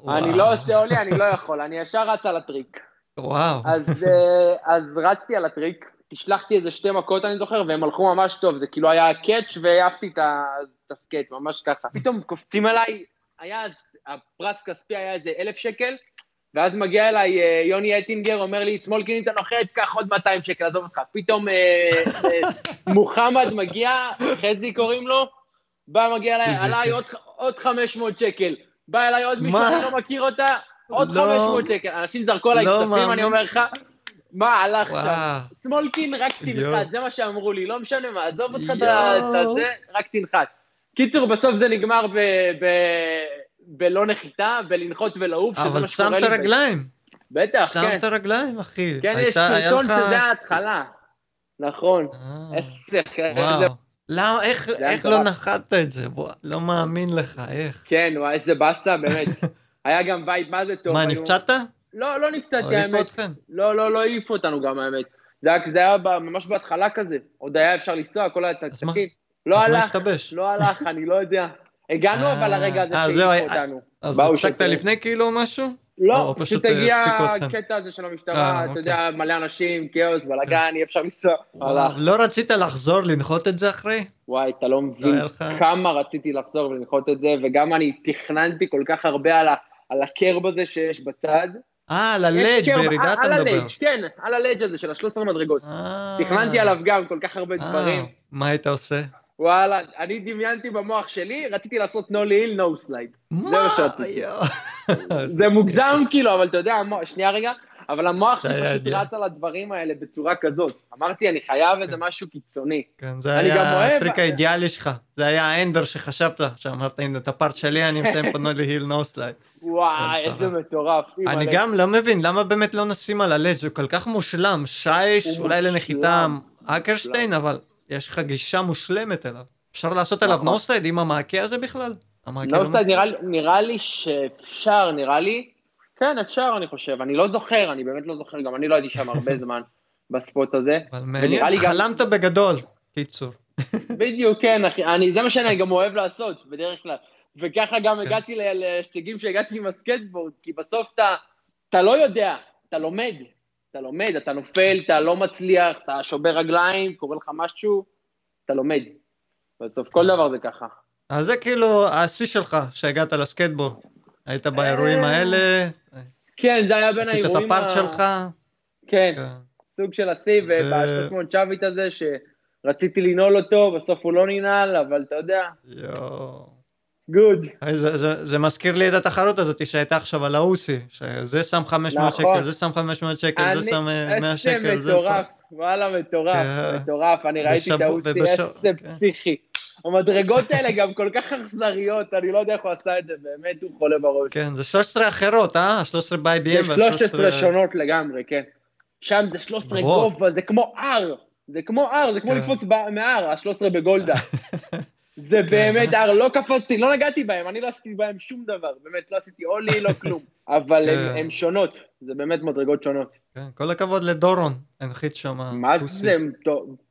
אני. לא עושה אולי, אני לא יכול, אני ישר רץ על הטריק. וואו. אז, אה, אז רצתי על הטריק, השלחתי איזה שתי מכות, אני זוכר, והם הלכו ממש טוב, זה כאילו היה catch והעפתי את הסקייט, ממש ככה. פתאום קופצים עליי, היה, הפרס כספי היה איזה אלף שקל, ואז מגיע אליי אה, יוני אטינגר, אומר לי, סמולקין אתה נוחת, קח עוד 200 שקל, עזוב אותך. פתאום אה, אה, מוחמד מגיע, חזי קוראים לו, בא, מגיע אליי, עליי. עוד, עוד 500 שקל. בא אליי עוד מישהו? אני לא מכיר אותה, עוד לא. 500 שקל. אנשים זרקו עליי לא כספים. אני אומר לך, מה הלך שם? סמולקין, רק. תנחת, זה מה שאמרו לי, לא משנה מה, עזוב אותך את זה, רק תנחת. קיצור, בסוף זה נגמר ב... ב- בלא נחיתה, בלנחות ולעוף, שזה אבל מה שקורה שמת לי. רגליים. בטח, כן. שמת רגליים, אחי. כן, יש הייתה- היה סרטון לך- שזה ההתחלה. נכון. אה, איזה... וואו. למה, איך איך לא. נחתת את זה? וואו, לא מאמין לך, איך. כן, וואי, איזה באסה, באמת. [LAUGHS] היה גם וייב, מה זה טוב. מה, נפצעת? לא, לא נפצעתי, העיפו האמת. לא, לא, לא העיפו אותנו גם, האמת. זה היה, זה היה ממש בהתחלה כזה. עוד היה אפשר לנסוע, כל מה? התקציבים. לא הלך? לא הלך, אני לא יודע. הגענו אה, אבל לרגע הזה אה, שהעיפו אה, אותנו. אז הפסקת. לפני כאילו משהו? לא, פשוט אה, הגיע? הקטע הזה של אה, המשטרה, אתה אוקיי. יודע, מלא אנשים, כאוס, בלאגן, אי אפשר לנסוע. לא רצית לחזור לנחות את זה אחרי? וואי, אתה לא מבין היה לך- כמה רציתי לחזור ולנחות את זה, וגם אני תכננתי כל כך הרבה על על הקרב הזה שיש בצד. אה, על קרב- בירידה על אתה מדבר. הלדג', כן, על הלדג' הזה של ה-13 מדרגות. אה. תכננתי עליו גם כל כך הרבה אה, דברים. מה היית עושה? וואלה, אני דמיינתי במוח שלי, רציתי לעשות no ליל, no slide. מה? מה שרציתי. זה מוגזם כאילו, אבל אתה יודע, שנייה רגע, אבל המוח הזה שלי פשוט. רץ על הדברים האלה בצורה כזאת. אמרתי, אני חייב איזה משהו קיצוני. כן, זה היה הטריק האידיאלי שלך. זה היה ה ender שחשבת, שאמרת, הנה, את ה part שלי אני מסיים פה nollie heel noseslide. וואי, כן, איזה. מטורף. אני. גם לא מבין, למה באמת לא נשים על ה ledge? זה כל כך מושלם. שיש, הוא אולי לנחיתה. אקרשטיין, אבל יש לך גישה מושלמת אליו. אפשר לעשות עליו נכון. noseslide עם המעקה הזה בכלל? לא noseslide, נראה לי- שאפשר, נראה לי. כן, אפשר, אני חושב. אני לא זוכר, אני באמת לא זוכר, גם אני לא הייתי שם הרבה [LAUGHS] זמן בספוט הזה. אבל מעניין, חלמת בגדול. קיצור. [LAUGHS] בדיוק, כן, אחי. אני, זה מה שאני גם אוהב לעשות, בדרך כלל. וככה גם כן. הגעתי להישגים שהגעתי עם הסקטבורד, כי בסוף אתה, אתה לא יודע, אתה לומד. אתה לומד, אתה נופל, אתה לא מצליח, אתה שובר רגליים, קורה לך משהו, אתה לומד. בסוף כל דבר זה ככה. אז זה כאילו השיא שלך, שהגעת לסקטבורד. היית באירועים אה, האלה, כן, זה היה בין עשית את האירועים הפארט שלך. כן, כן. סוג של השיא, וב-300 שוויט הזה, שרציתי לנעול אותו, בסוף הוא לא ננעל, אבל אתה יודע, יואו. גוד. היי, זה, זה, זה מזכיר לי את התחרות הזאת שהייתה עכשיו על האוסי, שזה שם 500 נכון. שקל, זה שם 500 שקל, זה שם אה, 100 שקל, איזה זה מטורף, וואלה, מטורף, כן. מטורף, אני ראיתי את בשבוע- האוסי, ובשבוע- איזה כן. פסיכי. המדרגות האלה גם כל כך אכזריות, אני לא יודע איך הוא עשה את זה, באמת הוא חולה בראש. כן, זה 13 אחרות, אה? 13 ב-IBM. זה 13 שונות לגמרי, כן. שם זה 13 גובה, זה כמו הר, זה כמו הר, זה כמו כן. לקפוץ מהר, ה-13 בגולדה. [LAUGHS] זה כן. באמת הר, לא קפצתי, לא נגעתי בהם, אני לא עשיתי בהם שום דבר, באמת, לא עשיתי עולי, לא [LAUGHS] כלום. אבל הן כן. שונות, זה באמת מדרגות שונות. כן, כל הכבוד לדורון, הנחית שם. מה זה,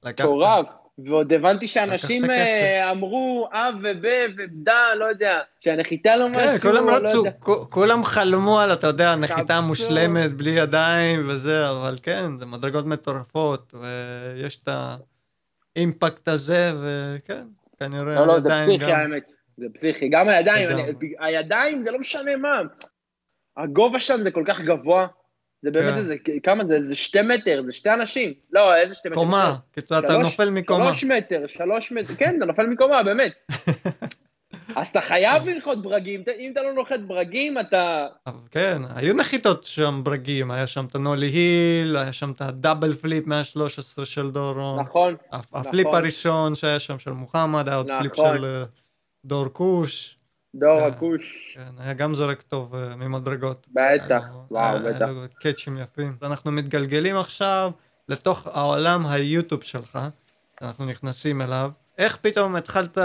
מטורף. ועוד הבנתי שאנשים אה, אמרו אב וב ובדה, לא יודע, שהנחיתה לא משהו, כן, כולם לא רצו, כולם חלמו על, אתה יודע, נחיתה מושלמת, בלי ידיים וזה, אבל כן, זה מדרגות מטורפות, ויש את האימפקט הזה, וכן, כנראה לא, לא, זה פסיכי האמת, זה פסיכי. גם הידיים, הידיים זה לא משנה מה. הגובה שם זה כל כך גבוה, זה באמת כן. איזה, כמה זה? זה שתי מטר, זה שתי אנשים. לא, איזה שתי מטר? קומה, כאילו אתה נופל מקומה. שלוש מטר, שלוש מטר, כן, אתה נופל מקומה, באמת. [LAUGHS] אז אתה חייב לנחות ברגים, אם אתה לא נוחת ברגים, אתה... כן, היו נחיתות שם ברגים, היה שם את ה nollie heel, היה שם את ה double flip 113 של דורון. נכון, ה flip נכון. הראשון שהיה שם של מוחמד, היה עוד flip נכון. של אה, דור כוש. דור הכוש. כן, היה גם זורק טוב אה, ממדרגות. בטח, וואו, בטח. קאצ'ים יפים. אנחנו מתגלגלים עכשיו לתוך העולם היוטיוב שלך, אנחנו נכנסים אליו. איך פתאום התחלת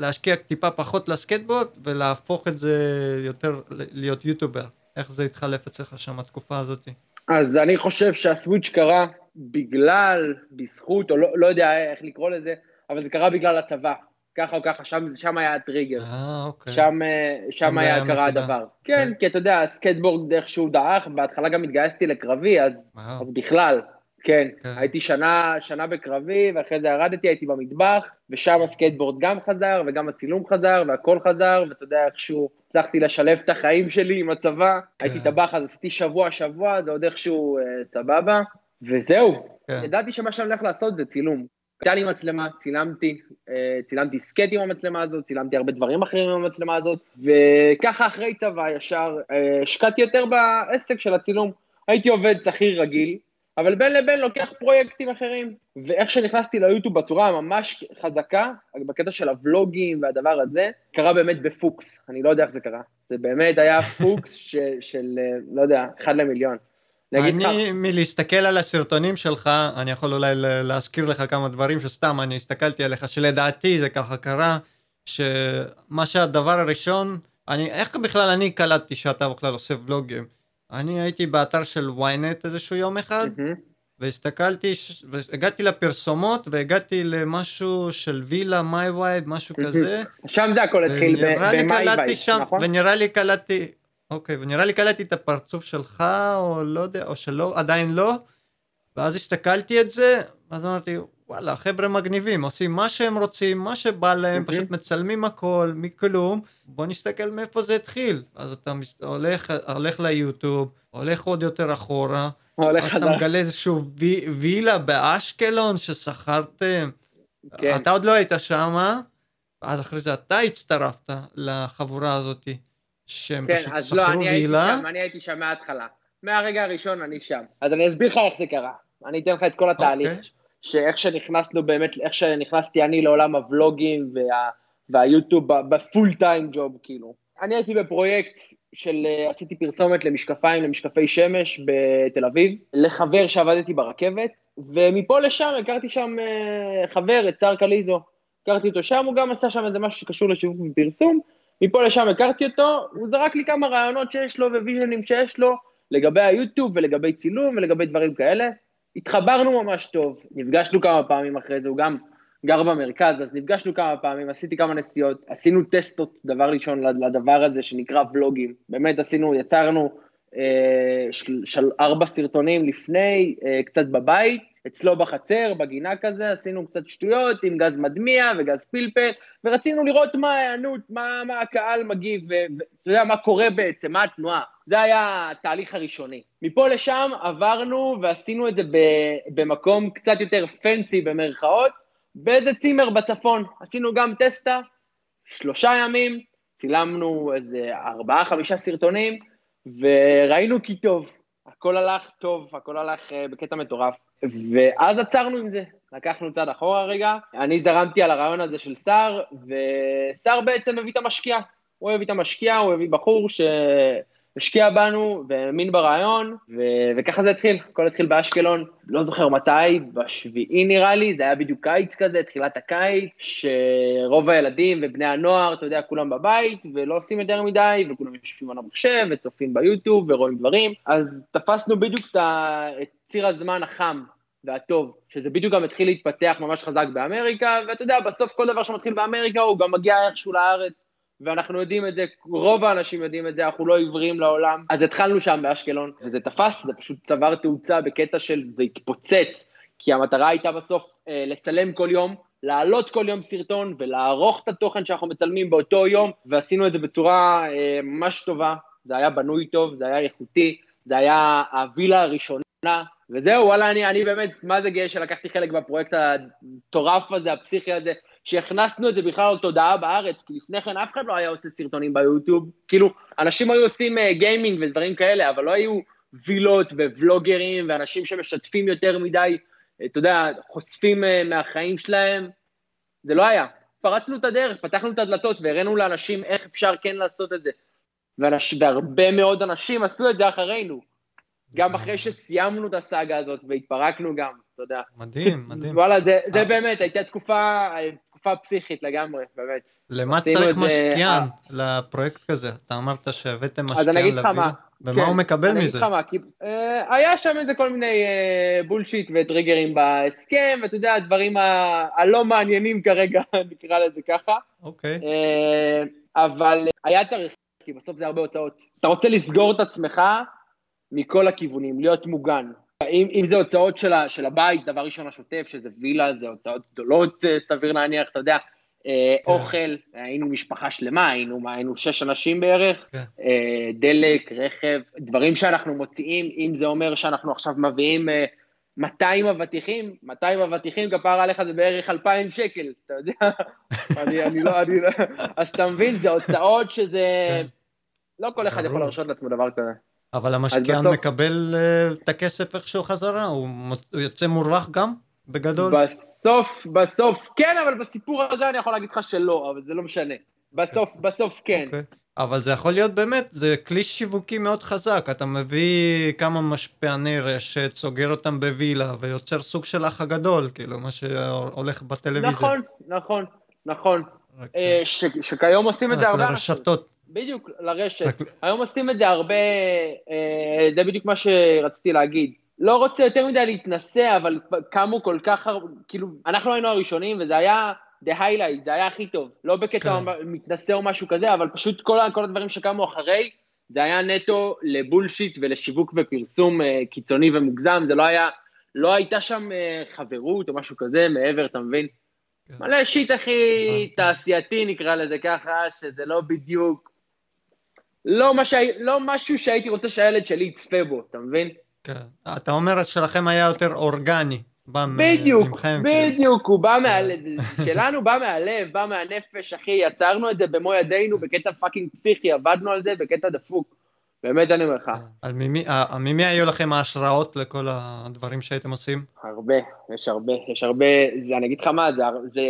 להשקיע טיפה פחות לסקטבורד ולהפוך את זה יותר להיות יוטיובר? איך זה התחלף אצלך שם התקופה הזאת? אז אני חושב שהסוויץ' קרה בגלל, בזכות, או לא, לא יודע איך לקרוא לזה, אבל זה קרה בגלל הצבא. ככה או ככה, שם, שם היה הטריגר. אה, אוקיי. שם, אה, שם היה קרה הדבר. כן, כן, כי אתה יודע, הסקטבורד איכשהו דעך, בהתחלה גם התגייסתי לקרבי, אז, אז בכלל, כן, כן, הייתי שנה, שנה בקרבי, ואחרי זה ירדתי, הייתי במטבח, ושם הסקייטבורד גם חזר, וגם הצילום חזר, והכל חזר, ואתה יודע, איכשהו הצלחתי לשלב את החיים שלי עם הצבא, כן. הייתי טבח, אז עשיתי שבוע-שבוע, זה עוד איכשהו אה, סבבה, וזהו. כן. ידעתי שמה שאני הולך לעשות זה צילום. הייתה לי מצלמה, צילמתי, אה, צילמתי סקט עם המצלמה הזאת, צילמתי הרבה דברים אחרים עם המצלמה הזאת, וככה אחרי צבא ישר אה, השקעתי יותר בעסק של הצילום. הייתי עובד שכיר רגיל, אבל בין לבין לוקח פרויקטים אחרים. ואיך שנכנסתי ליוטיוב בצורה הממש חזקה, בקטע של הוולוגים והדבר הזה, קרה באמת בפוקס, אני לא יודע איך זה קרה. זה באמת היה פוקס ש, של, אה, לא יודע, אחד למיליון. אני, מלהסתכל על הסרטונים שלך, אני יכול אולי להזכיר לך כמה דברים שסתם אני הסתכלתי עליך, שלדעתי זה ככה קרה, שמה שהדבר הראשון, אני, איך בכלל אני קלטתי שאתה בכלל עושה ולוגים? אני הייתי באתר של ynet איזשהו יום אחד, והסתכלתי, והגעתי לפרסומות, והגעתי למשהו של וילה, מיי וייב, משהו כזה. שם זה הכל התחיל, ב My Vibe, נכון? ונראה לי קלטתי, אוקיי, ונראה לי קלטתי את הפרצוף שלך, או לא יודע, או שלא, עדיין לא, ואז הסתכלתי את זה, ואז אמרתי, וואלה, חבר'ה מגניבים, עושים מה שהם רוצים, מה שבא להם, פשוט מצלמים הכל, מכלום, בוא נסתכל מאיפה זה התחיל. אז אתה הולך, הולך ליוטיוב, הולך עוד יותר אחורה, אז אתה מגלה איזשהו וילה באשקלון ששכרתם, כן. אתה עוד לא היית שם, ואז אחרי זה אתה הצטרפת לחבורה הזאתי. שהם כן, פשוט שכרו לא, וילה. כן, אני הייתי שם מההתחלה. מהרגע הראשון אני שם. אז אני אסביר לך איך זה קרה. אני אתן לך את כל התהליך. Okay. שאיך שנכנסנו באמת, איך שנכנסתי אני לעולם הוולוגים וה, והיוטיוב בפול טיים ג'וב, כאילו. אני הייתי בפרויקט של, אה, עשיתי פרסומת למשקפיים, למשקפי שמש בתל אביב, לחבר שעבדתי ברכבת, ומפה לשם הכרתי שם אה, חבר, את צאר קליזו. הכרתי אותו שם, הוא גם עשה שם איזה משהו שקשור לשיווק ופרסום, מפה לשם הכרתי אותו, הוא זרק לי כמה רעיונות שיש לו וויז'נים שיש לו לגבי היוטיוב ולגבי צילום ולגבי דברים כאלה. התחברנו ממש טוב, נפגשנו כמה פעמים אחרי זה, הוא גם גר במרכז, אז נפגשנו כמה פעמים, עשיתי כמה נסיעות, עשינו טסטות, דבר ראשון, לדבר הזה שנקרא ולוגים. באמת עשינו, יצרנו אה, של, של ארבע סרטונים לפני, אה, קצת בבית, אצלו בחצר, בגינה כזה, עשינו קצת שטויות עם גז מדמיע וגז פלפל, ורצינו לראות מה ההיענות, מה, מה הקהל מגיב, ואתה יודע מה קורה בעצם, מה התנועה. זה היה התהליך הראשוני. מפה לשם עברנו ועשינו את זה במקום קצת יותר פנסי במרכאות, באיזה צימר בצפון. עשינו גם טסטה, שלושה ימים, צילמנו איזה ארבעה, חמישה סרטונים, וראינו כי טוב. הכל הלך טוב, הכל הלך uh, בקטע מטורף. ואז עצרנו עם זה. לקחנו צעד אחורה רגע, אני זרמתי על הרעיון הזה של סער, וסער בעצם הביא את המשקיע. הוא הביא את המשקיע, הוא הביא בחור שהשקיע בנו והאמין ברעיון, ו- וככה זה התחיל. הכל התחיל באשקלון, לא זוכר מתי, בשביעי נראה לי, זה היה בדיוק קיץ כזה, תחילת הקיץ, שרוב הילדים ובני הנוער, אתה יודע, כולם בבית, ולא עושים יותר מדי, וכולם יושבים על המחשב, וצופים ביוטיוב, ורואים דברים. אז תפסנו בדיוק את ציר הזמן החם והטוב, שזה בדיוק גם התחיל להתפתח ממש חזק באמריקה, ואתה יודע, בסוף כל דבר שמתחיל באמריקה הוא גם מגיע איכשהו לארץ, ואנחנו יודעים את זה, רוב האנשים יודעים את זה, אנחנו לא עיוורים לעולם. אז התחלנו שם באשקלון, וזה תפס, זה פשוט צבר תאוצה בקטע של זה התפוצץ, כי המטרה הייתה בסוף אה, לצלם כל יום, להעלות כל יום סרטון ולערוך את התוכן שאנחנו מצלמים באותו יום, ועשינו את זה בצורה אה, ממש טובה, זה היה בנוי טוב, זה היה איכותי, זה היה הווילה הראשונה וזהו, וואלה, אני, אני באמת, מה זה גאה שלקחתי חלק בפרויקט המטורף הזה, הפסיכי הזה, שהכנסנו את זה בכלל לתודעה בארץ, כי לפני כן אף אחד לא היה עושה סרטונים ביוטיוב, כאילו, אנשים היו עושים uh, גיימינג ודברים כאלה, אבל לא היו וילות וולוגרים ואנשים שמשתפים יותר מדי, uh, אתה יודע, חושפים uh, מהחיים שלהם, זה לא היה. פרצנו את הדרך, פתחנו את הדלתות והראינו לאנשים איך אפשר כן לעשות את זה. ואנש, והרבה מאוד אנשים עשו את זה אחרינו. גם אחרי שסיימנו את הסאגה הזאת והתפרקנו גם, אתה יודע. מדהים, מדהים. וואלה, זה, זה באמת, הייתה תקופה, תקופה פסיכית לגמרי, באמת. למה צריך משקיען לפרויקט כזה? אתה אמרת שהבאתם משקיען אז אני אגיד לך מה. ומה כן, הוא מקבל מזה? אני אגיד לך מה, כי uh, היה שם איזה כל מיני uh, בולשיט וטריגרים בהסכם, ואתה יודע, הדברים ה- הלא מעניינים כרגע, [LAUGHS] נקרא לזה ככה. אוקיי. Uh, אבל היה צריך, כי בסוף זה הרבה הוצאות. אתה רוצה לסגור את עצמך, מכל הכיוונים, להיות מוגן. אם, אם זה הוצאות של, ה, של הבית, דבר ראשון השוטף, שזה וילה, זה הוצאות גדולות, אה, סביר להניח, אתה יודע, אה, כן. אוכל, היינו משפחה שלמה, היינו, היינו שש אנשים בערך, כן. אה, דלק, רכב, דברים שאנחנו מוציאים, אם זה אומר שאנחנו עכשיו מביאים 200 אבטיחים, 200 אבטיחים, כפרה עליך זה בערך 2,000 שקל, אתה יודע, [LAUGHS] אני, אני לא, אני לא, אז אתה מבין, זה הוצאות שזה, כן. לא כל אחד יכול להרשות לעצמו דבר כזה. אבל המשקיען בסוף... מקבל uh, את הכסף איכשהו חזרה? הוא, הוא יוצא מורווח גם? בגדול? בסוף, בסוף כן, אבל בסיפור הזה אני יכול להגיד לך שלא, אבל זה לא משנה. בסוף, okay. בסוף כן. Okay. אוקיי. אבל זה יכול להיות באמת, זה כלי שיווקי מאוד חזק, אתה מביא כמה משפיעני רשת, סוגר אותם בווילה, ויוצר סוג של אח הגדול, כאילו, מה שהולך בטלוויזיה. נכון, נכון, נכון. אה, ש, שכיום עושים את זה הרבה. לרשתות. בדיוק, לרשת. היום עושים את זה הרבה, אה, זה בדיוק מה שרציתי להגיד. לא רוצה יותר מדי להתנסה, אבל קמו כל כך הרבה, כאילו, אנחנו היינו הראשונים, וזה היה the highlight, זה היה הכי טוב. לא בקטע כן. מתנשא או משהו כזה, אבל פשוט כל, כל הדברים שקמו אחרי, זה היה נטו לבולשיט ולשיווק ופרסום אה, קיצוני ומוגזם, זה לא היה, לא הייתה שם אה, חברות או משהו כזה מעבר, אתה מבין? כן. מלא shit הכי תעשייתי נקרא לזה ככה, שזה לא בדיוק לא, מה שהי... לא משהו שהייתי רוצה שהילד שלי יצפה בו, אתה מבין? כן. אתה אומר שלכם היה יותר אורגני. בדיוק, ממכם, כאילו. בדיוק, הוא בא מהלב, שלנו בא מהלב, בא מהנפש, אחי, יצרנו את זה במו ידינו בקטע fucking פסיכי, עבדנו על זה בקטע דפוק. באמת אני אומר לך. על ממי, ממי היו לכם ההשראות לכל הדברים שהייתם עושים? הרבה, יש הרבה, יש הרבה, זה, אני אגיד לך מה, זה... זה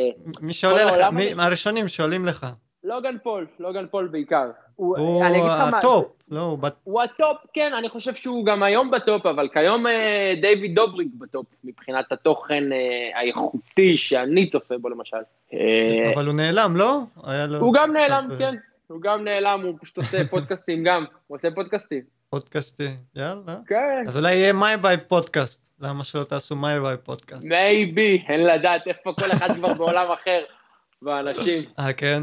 מי שעולה לך, מי, הראשונים שעולים לך. לוגן פול, לוגן פול בעיקר. הוא, הוא ה top, לא, הוא בט... הוא ה top, כן, אני חושב שהוא גם היום ב top, אבל כיום אה, דיוויד דובריק ב top, מבחינת התוכן אה, האיכותי שאני צופה בו למשל. אה, אבל הוא נעלם, לא? לו... הוא גם נעלם, כן. הוא גם נעלם, הוא פשוט עושה פודקאסטים גם, הוא עושה פודקאסטים. פודקאסטים, יאללה. כן. אז אולי יהיה My Vibe פודקאסט. למה שלא תעשו My Vibe פודקאסט? maybe, אין לדעת איפה כל אחד כבר בעולם אחר, ואנשים. אה, כן?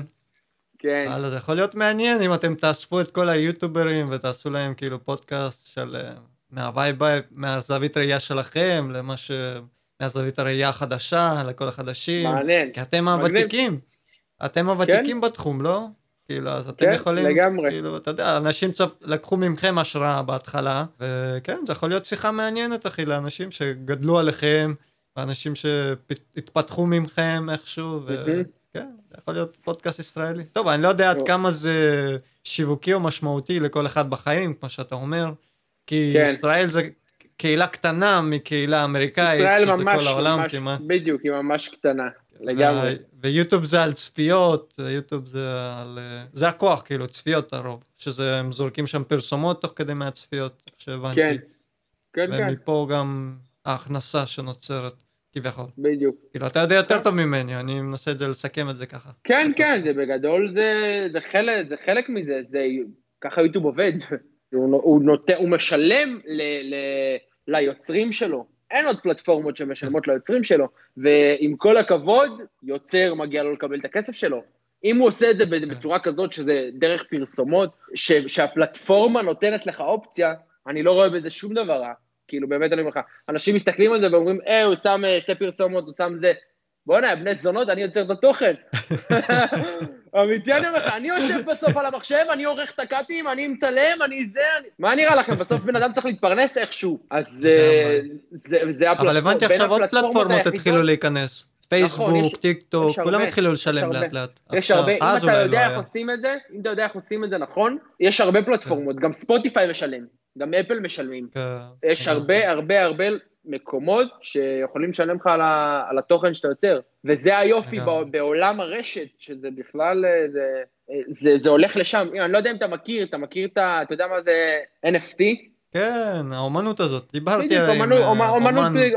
כן. הלאה, זה יכול להיות מעניין אם אתם תאספו את כל היוטוברים ותעשו להם כאילו פודקאסט של אה, מה My Vibe, מהזווית ראייה שלכם, למה ש... מהזווית הראייה החדשה, לכל החדשים. מעניין. כי אתם הוותיקים. אתם הוותיקים כן? בתחום, לא? כאילו, אז אתם כן, יכולים, לגמרי. כאילו, אתה יודע, אנשים צפ... לקחו מכם השראה בהתחלה, וכן, זה יכול להיות שיחה מעניינת, אחי, לאנשים שגדלו עליכם, ואנשים שהתפתחו מכם איכשהו, ו... Mm-hmm. כן, זה יכול להיות פודקאסט ישראלי. טוב, אני לא יודע עד כמה זה שיווקי או משמעותי לכל אחד בחיים, כמו שאתה אומר, כי כן. ישראל זה קהילה קטנה מקהילה אמריקאית, ישראל שזה ממש, כל העולם ממש, כמעט. בדיוק, היא ממש קטנה, לגמרי. ו- ויוטיוב זה על צפיות, יוטיוב זה על... אה, זה הכוח, כאילו, צפיות הרוב. שזה, הם זורקים שם פרסומות תוך כדי מהצפיות, איך שהבנתי. כן, כן, כן, ומפה גם ההכנסה שנוצרת, כביכול. בדיוק. כאילו, אתה יודע יותר טוב ממני, אני מנסה את זה, לסכם את זה ככה. כן, כן, זה בגדול, זה, זה, חלק, זה חלק מזה, זה, ככה יוטיוב עובד. [LAUGHS] הוא, הוא, נות, הוא משלם ל, ל, ליוצרים שלו. אין עוד פלטפורמות שמשלמות ליוצרים שלו, ועם כל הכבוד, יוצר מגיע לו לקבל את הכסף שלו. אם הוא עושה את זה בצורה כזאת, שזה דרך פרסומות, ש, שהפלטפורמה נותנת לך אופציה, אני לא רואה בזה שום דבר רע. כאילו, באמת אני אומר לך, אנשים מסתכלים על זה ואומרים, אה, הוא שם אה, שתי פרסומות, הוא שם זה. בוא'נה, בני זונות, אני יוצר את התוכן. [LAUGHS] אמיתי אני אומר לך, אני יושב בסוף על המחשב, אני עורך את הקאטים, אני מצלם, אני זה, אני... מה נראה לכם? בסוף בן אדם צריך להתפרנס איכשהו. אז אה, זה, זה הפלטפורמה, אבל הבנתי עכשיו עוד פלטפורמות התחילו להיכנס. פייסבוק, נכון, יש- טיק טוק, כולם התחילו לשלם. לאט לאט. יש הרבה, אם אתה יודע לא איך. עושים את זה, אם אתה יודע איך עושים את זה נכון, יש הרבה פלטפורמות, גם ספוטיפיי משלם, גם אפל משלמים. כן, יש. הרבה הרבה הרבה מקומות שיכולים לשלם לך על, ה, על התוכן שאתה יוצר. וזה היופי בעולם הרשת, שזה בכלל, אה, זה, אה, זה, זה הולך לשם. אני לא יודע אם אתה מכיר, אתה מכיר את ה... אתה יודע מה זה NFT? כן, האומנות הזאת, דיברתי בדיוק, עם אומנות, אה, אומנות, ישראלי,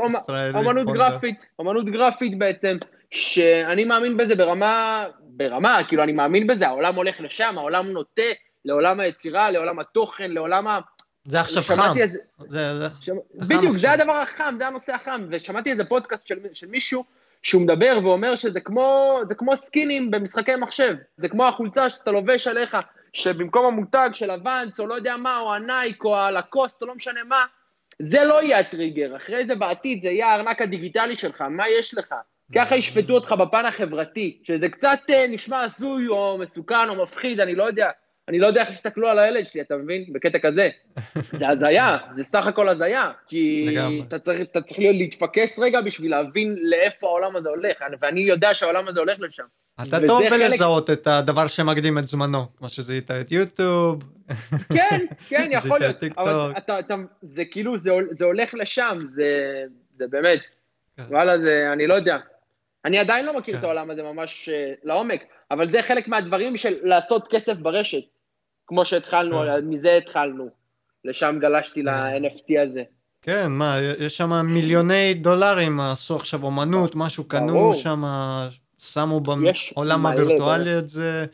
אומנות. גרפית, אומנות גרפית בעצם, שאני מאמין בזה ברמה, ברמה, כאילו אני מאמין בזה, העולם הולך לשם, העולם נוטה לעולם היצירה, לעולם התוכן, לעולם ה... זה עכשיו חם. איזה- זה- זה- חם בדיוק, זה. הדבר החם, זה הנושא החם, ושמעתי איזה פודקאסט של, של מישהו שהוא מדבר ואומר שזה כמו, כמו סקינים במשחקי מחשב, זה כמו החולצה שאתה לובש עליך, שבמקום המותג של הוואנס, או לא יודע מה, או הנייק, או הלקוסט, או לא משנה מה, זה לא יהיה הטריגר, אחרי זה בעתיד זה יהיה הארנק הדיגיטלי שלך, מה יש לך? ככה ישפטו אותך בפן החברתי, שזה קצת אה, נשמע הזוי או מסוכן או מפחיד, אני לא יודע. אני לא יודע איך יסתכלו על הילד שלי, אתה מבין? בקטע כזה. [LAUGHS] זה הזיה, זה סך הכל הזיה. כי לגמרי. אתה צריך, אתה צריך להתפקס רגע בשביל להבין לאיפה העולם הזה הולך, ואני יודע שהעולם הזה הולך לשם. אתה טוב חלק- בלזהות את הדבר שמקדים את זמנו, כמו שזיהית את יוטיוב. כן, כן, [LAUGHS] יכול להיות. אבל אתה, אתה, זה כאילו, זה, זה הולך לשם, זה, זה באמת, כן. וואלה, זה, אני לא יודע. אני עדיין לא מכיר כן. את העולם הזה ממש אה, לעומק, אבל זה חלק מהדברים של לעשות כסף ברשת, כמו שהתחלנו, כן. מזה התחלנו. לשם גלשתי ל-NFT הזה. כן, מה, יש שם מיליוני דולרים, עשו עכשיו אומנות, משהו קנו. שם, שמו בעולם הווירטואלי את זה,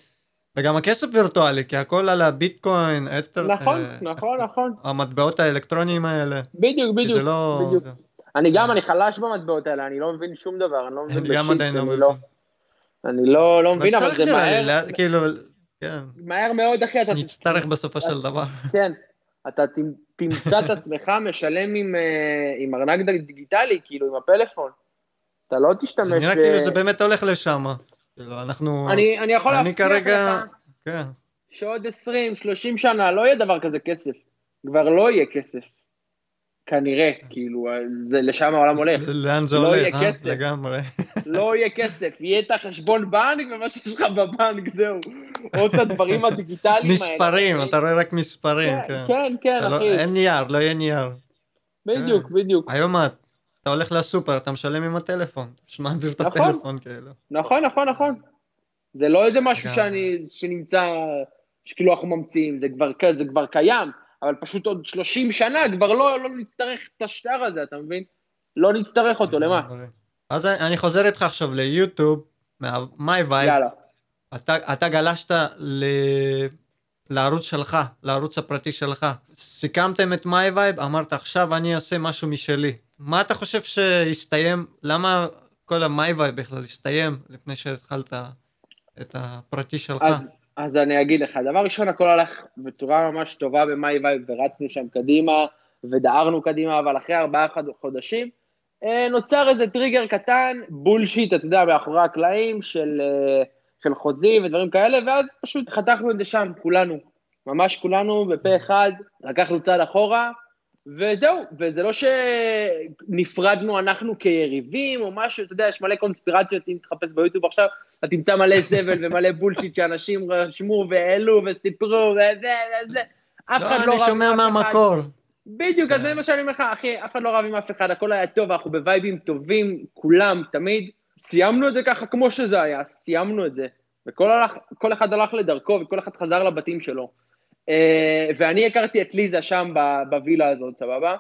וגם הכסף וירטואלי, כי הכל על הביטקוין, אתר, נכון, אה, נכון, נכון. המטבעות האלקטרוניים האלה. בדיוק, בדיוק. לא... בדיוק. זה- אני גם, אני חלש במטבעות האלה, אני לא מבין שום דבר, אני לא מבין אני בשיט, לא אני מבין. לא- אני לא לא מבין, אבל זה נראה לי, מהר, לאט- כאילו, כן, מהר מאוד, אחי, אתה... נצטרך בסופו של דבר. [LAUGHS] כן, אתה תמ- תמצא את עצמך משלם עם, אה, עם ארנק דיגיטלי, כאילו, עם הפלאפון. אתה לא תשתמש... זה נראה אה, כאילו זה באמת הולך לשם. כאילו, אנחנו... אני, אני יכול אני להבטיח כרגע... לך כן. שעוד 20, 30 שנה לא יהיה דבר כזה כסף. כבר לא יהיה כסף. כנראה, כאילו, זה, לשם העולם הולך. לאן זה לא הולך, יהיה אה? כסף. לגמרי. לא יהיה כסף, יהיה את החשבון בנק ומה שיש לך בבנק, זהו. או את הדברים הדיגיטליים האלה. מספרים, אתה רואה רק מספרים, כן, כן. כן, כן, לא- אחי. אין נייר, לא יהיה נייר. בדיוק, בדיוק. היום מה, אתה הולך לסופר, אתה משלם עם הטלפון. פשוט מעביר את נכון. הטלפון כאילו. נכון, נכון, נכון. זה לא איזה משהו. שאני, שנמצא, שכאילו אנחנו ממציאים, זה כבר, זה כבר קיים, אבל פשוט עוד 30 שנה כבר לא, לא נצטרך את השטר הזה, אתה מבין? לא נצטרך אותו, למה? אז אני חוזר איתך עכשיו ליוטיוב, מה My Vibe, יאללה. אתה, אתה גלשת ל... לערוץ שלך, לערוץ הפרטי שלך. סיכמתם את My Vibe, אמרת עכשיו אני אעשה משהו משלי. מה אתה חושב שהסתיים, למה כל ה My Vibe בכלל הסתיים לפני שהתחלת את הפרטי שלך? אז, אז אני אגיד לך, דבר ראשון, הכל הלך בצורה ממש טובה ב My Vibe, ורצנו שם קדימה, ודהרנו קדימה, אבל אחרי ארבעה חודשים, אה, נוצר איזה טריגר קטן, bullshit, אתה יודע, מאחורי הקלעים של, אה, של חוזים ודברים כאלה, ואז פשוט חתכנו את זה שם, כולנו. ממש כולנו בפה אחד, לקחנו צעד אחורה, וזהו, וזה לא שנפרדנו אנחנו כיריבים או משהו, אתה יודע, יש מלא קונספירציות, אם תחפש ביוטיוב עכשיו, אתה תמצא מלא זבל ומלא בולשיט שאנשים רשמו והעלו וסיפרו וזה וזה, אף אחד לא, לא אני רב שומע עם אף אחד. מהמקור. בדיוק, אז זה מה שאני אומר לך, אחי, אף אחד לא רב עם אף אחד, הכל היה טוב, אנחנו בווייבים טובים, כולם, תמיד. סיימנו את זה ככה כמו שזה היה, סיימנו את זה. וכל הלך, אחד הלך לדרכו, וכל אחד חזר לבתים שלו. אה, ואני הכרתי את ליזה שם בווילה הזאת, סבבה?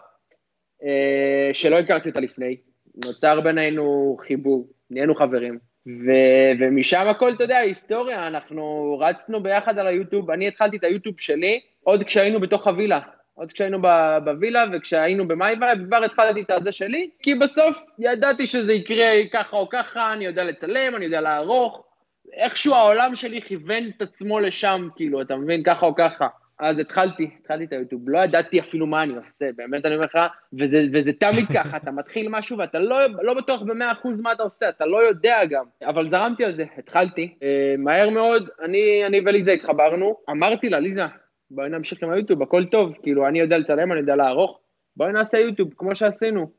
אה, שלא הכרתי אותה לפני. נוצר בינינו חיבור, נהיינו חברים. ו- ומשם הכל, אתה יודע, היסטוריה, אנחנו רצנו ביחד על היוטיוב, אני התחלתי את היוטיוב שלי עוד כשהיינו בתוך הווילה, עוד כשהיינו בווילה וכשהיינו במייבה, כבר התחלתי את הזה שלי, כי בסוף ידעתי שזה יקרה ככה או ככה, אני יודע לצלם, אני יודע לערוך, איכשהו העולם שלי כיוון את עצמו לשם, כאילו, אתה מבין, ככה או ככה. אז התחלתי, התחלתי את היוטיוב, לא ידעתי אפילו מה אני עושה, באמת אני אומר לך, וזה, וזה תמיד ככה, אתה מתחיל משהו ואתה לא, לא בטוח במאה אחוז מה אתה עושה, אתה לא יודע גם, אבל זרמתי על זה, התחלתי, אה, מהר מאוד, אני, אני וליזה התחברנו, אמרתי לה, ליזה, בואי נמשיך עם היוטיוב, הכל טוב, כאילו, אני יודע לצלם, אני יודע לערוך, בואי נעשה יוטיוב, כמו שעשינו,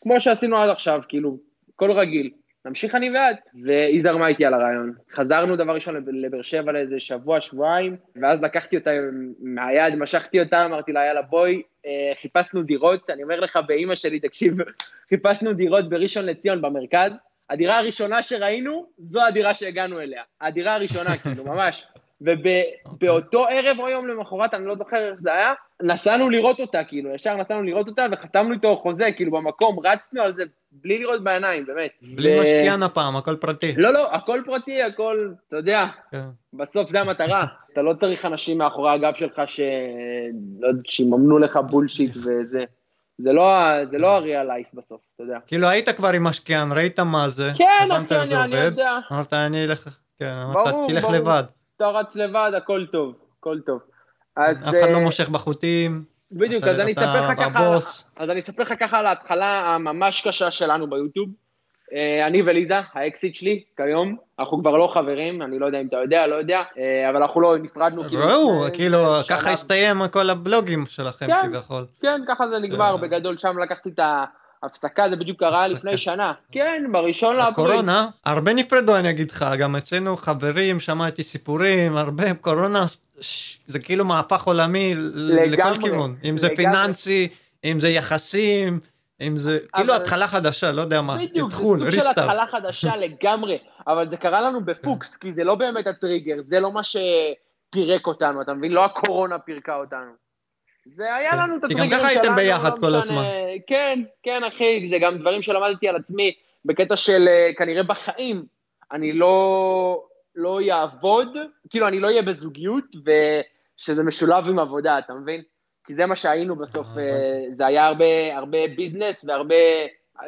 כמו שעשינו עד עכשיו, כאילו, הכל רגיל. נמשיך אני ואת, והיא זרמה איתי על הרעיון. חזרנו דבר ראשון לבאר שבע לאיזה שבוע, שבועיים, ואז לקחתי אותה מהיד, משכתי אותה, אמרתי לה, יאללה בואי, אה, חיפשנו דירות, אני אומר לך באימא שלי, תקשיב, [LAUGHS] חיפשנו דירות בראשון לציון במרכז, הדירה הראשונה שראינו, זו הדירה שהגענו אליה. הדירה הראשונה, [LAUGHS] כאילו, ממש. ובאותו אוקיי. ערב או יום למחרת, אני לא זוכר איך זה היה, נסענו לראות אותה, כאילו, ישר נסענו לראות אותה וחתמנו איתו חוזה, כאילו, במקום, רצנו על זה בלי לראות בעיניים, באמת. בלי ו... משקיען הפעם, הכל פרטי. לא, לא, הכל פרטי, הכל, אתה יודע, כן. בסוף זה המטרה. [LAUGHS] אתה לא צריך אנשים מאחורי הגב שלך ש... לא שיממנו לך בולשיט [LAUGHS] וזה. זה לא, זה לא הריאל לייף בסוף, אתה יודע. כאילו היית כבר עם משקיען, ראית מה זה, כן, אחי, אני, אני יודע. אמרת, אני אלך, כן, אמרת, תלך לבד. אתה רץ לבד, הכל טוב, הכל טוב. אז... אף אחד לא אה, מושך בחוטים. בדיוק, אז אני אספר לך ככה, אז אני אספר לך ככה על ההתחלה הממש קשה שלנו ביוטיוב. אה, אני וליזה, האקסיט שלי, כיום, אנחנו כבר לא חברים, אני לא יודע אם אתה יודע, לא יודע, אה, אבל אנחנו לא נפרדנו. ראו, כאילו, ככה הסתיים כל הבלוגים שלכם כן, כביכול. כן, ככה זה נגמר, בגדול שם לקחתי את ה... הפסקה זה בדיוק קרה לפני שנה. כן, בראשון לאפריל. הקורונה, הרבה נפרדו אני אגיד לך, גם אצלנו חברים, שמעתי סיפורים, הרבה קורונה, זה כאילו מהפך עולמי לכל כיוון. אם זה פיננסי, אם זה יחסים, אם זה, כאילו התחלה חדשה, לא יודע מה, בדיוק, זה סוג של התחלה חדשה לגמרי, אבל זה קרה לנו בפוקס, כי זה לא באמת הטריגר, זה לא מה שפירק אותנו, אתה מבין? לא הקורונה פירקה אותנו. זה היה כן. לנו את הטריגרים שלנו. כי גם ככה הייתם ביחד כל הזמן. כן, כן, אחי, זה גם דברים שלמדתי על עצמי בקטע של אה, כנראה בחיים, אני לא, לא יעבוד, כאילו, אני לא אהיה בזוגיות, ושזה משולב עם עבודה, אתה מבין? כי זה מה שהיינו בסוף, אה, אה, זה היה הרבה, הרבה ביזנס והרבה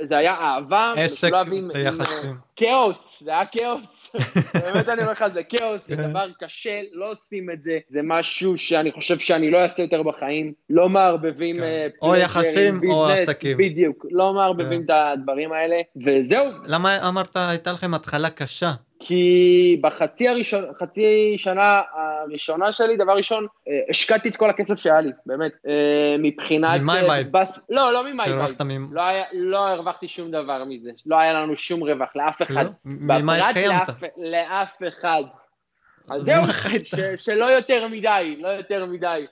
זה היה אהבה, עסק ויחסים. כאוס, זה היה כאוס. [LAUGHS] באמת אני אומר לך, זה כאוס, זה כן. דבר קשה, לא עושים את זה. זה משהו שאני חושב שאני לא אעשה יותר בחיים. לא מערבבים... כן. אה, או יחסים או עסקים. בדיוק, לא מערבבים כן. את הדברים האלה, וזהו. למה אמרת, הייתה לכם התחלה קשה? כי בחצי הראשון, חצי שנה הראשונה שלי, דבר ראשון, אה, השקעתי את כל הכסף שהיה לי, באמת. אה, מבחינת... מ My Vibe. אה, בס... לא, לא מ My Vibe. ממ... לא, היה, לא הרווחתי שום דבר מזה. לא היה לנו שום רווח, לאף אחד. לא? ממה התקיימת? לאף, לאף אחד. אז זהו, ש, שלא יותר מדי, לא יותר מדי.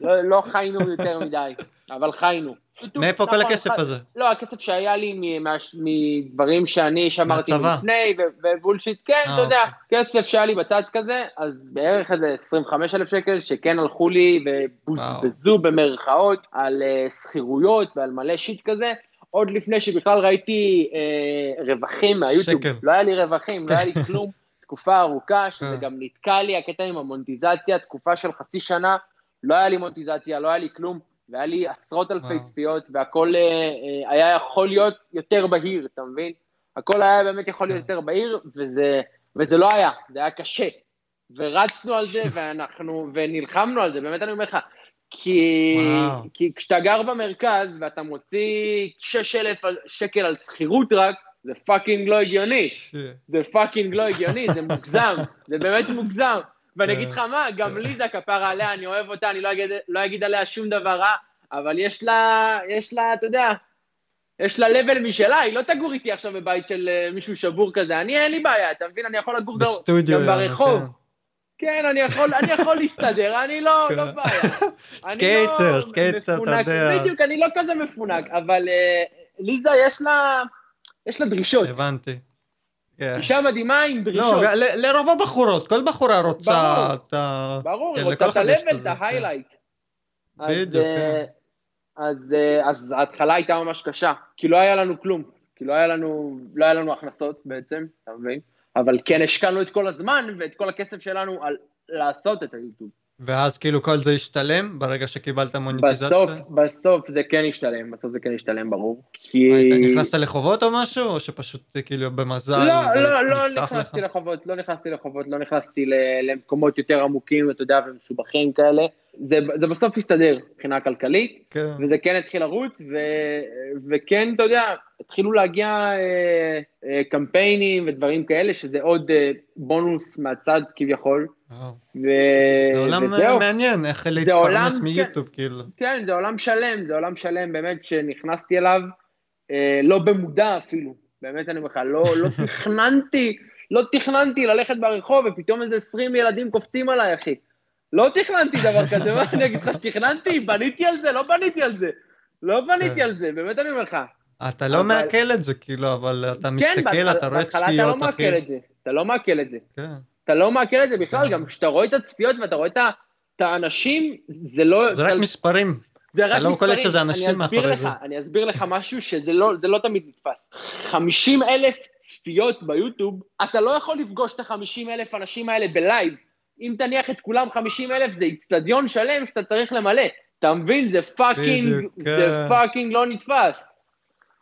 לא, לא חיינו יותר מדי, אבל חיינו. מאיפה כל הכסף הזה? לא, הכסף שהיה לי מדברים שאני שמרתי לפני, ובולשיט, כן, אתה יודע, אוקיי. כסף שהיה לי בצד כזה, אז בערך איזה 25 אלף שקל שכן הלכו לי ובוזבזו במרכאות על אה, שכירויות ועל מלא שיט כזה. עוד לפני שבכלל ראיתי אה, רווחים מהיוטיוב, שקל. לא היה לי רווחים, לא היה לי כלום, תקופה ארוכה, שזה גם נתקע לי, הקטע עם המונטיזציה, תקופה של חצי שנה, לא היה לי מונטיזציה, לא היה לי כלום, והיה לי עשרות אלפי וואו. צפיות, והכל אה, אה, היה יכול להיות יותר בהיר, אתה מבין? הכל היה באמת יכול להיות כן. יותר בהיר, וזה, וזה לא היה, זה היה קשה. ורצנו על זה, [LAUGHS] ואנחנו, ונלחמנו על זה, באמת אני אומר לך, כי, כי כשאתה גר במרכז ואתה מוציא 6,000 שקל על שכירות רק, זה fucking לא הגיוני. זה fucking לא הגיוני, זה מוגזם, [LAUGHS] זה באמת מוגזם. ואני אגיד לך מה, גם ליזה כפרה עליה, אני אוהב אותה, אני לא אגיד, לא אגיד עליה שום דבר רע, אבל יש לה, יש לה, אתה יודע, יש לה level משלה, היא לא תגור איתי עכשיו בבית של אה, מישהו שבור כזה, אני אין לי בעיה, אתה מבין? אני יכול לגור בסטודיו, גם ברחוב. כן. כן, אני יכול, אני יכול להסתדר, אני לא, כן. לא בעיה. אני skater, לא skater, אתה יודע. בדיוק, אני לא כזה מפונק, אבל אה, ליזה יש לה, יש לה דרישות. הבנתי. כן. אישה מדהימה עם לא, דרישות. ל- לרוב הבחורות, כל בחורה רוצה ברור. את ה... ברור, היא כן, רוצה לכל את ה-level, את כן. ההיילייט. אז, בדיוק, אה, כן. אז, אה, אז ההתחלה הייתה ממש קשה, כי לא היה לנו כלום, כי לא היה לנו, לא היה לנו הכנסות בעצם, אתה מבין? אבל כן השקענו את כל הזמן ואת כל הכסף שלנו על לעשות את היוטיוב. ואז כאילו כל זה השתלם ברגע שקיבלת מוניטיזציה? בסוף, בסוף זה כן ישתלם, בסוף זה כן ישתלם, ברור. כי... היית נכנסת לחובות או משהו, או שפשוט כאילו במזל? לא, לא, לא נפתח נכנסתי לך? לחובות, לא נכנסתי לחובות, לא נכנסתי למקומות יותר עמוקים, אתה יודע, ומסובכים כאלה. זה, זה בסוף הסתדר מבחינה כלכלית, כן. וזה כן התחיל לרוץ, ו, וכן, אתה יודע, התחילו להגיע אה, אה, קמפיינים ודברים כאלה, שזה עוד אה, בונוס מהצד כביכול. ו... זה עולם וזהו. מעניין, איך להתפרנס כן. מיוטיוב, כאילו. כן, זה עולם שלם, זה עולם שלם באמת שנכנסתי אליו, אה, לא במודע אפילו, באמת אני אומר לך, לא, לא תכננתי, לא תכננתי ללכת ברחוב ופתאום איזה 20 ילדים קופצים עליי, אחי. לא תכננתי דבר כזה, מה אני אגיד לך שתכננתי? בניתי על זה? לא בניתי על זה. לא בניתי כן. על זה, באמת אני אומר לך. אתה לא מעכל את זה, כאילו, אבל אתה כן, מסתכל, אתה רואה בהתחלה אתה לא צפיות, מעכל אחי. את זה, אתה לא מעכל את זה. כן. אתה לא מעכל את זה בכלל. גם כשאתה רואה את הצפיות ואתה רואה את האנשים, זה לא... זה רק אתה- מספרים. זה רק לא מספרים. קולט שזה אנשים מאחורי זה. אני אסביר לך משהו שזה לא, לא תמיד נתפס. 50 אלף צפיות ביוטיוב, אתה לא יכול לפגוש את ה-50 אלף אנשים האלה בלייב. אם תניח את כולם 50 אלף, זה איצטדיון שלם שאתה צריך למלא. אתה מבין? זה fucking, זה כן. fucking לא נתפס.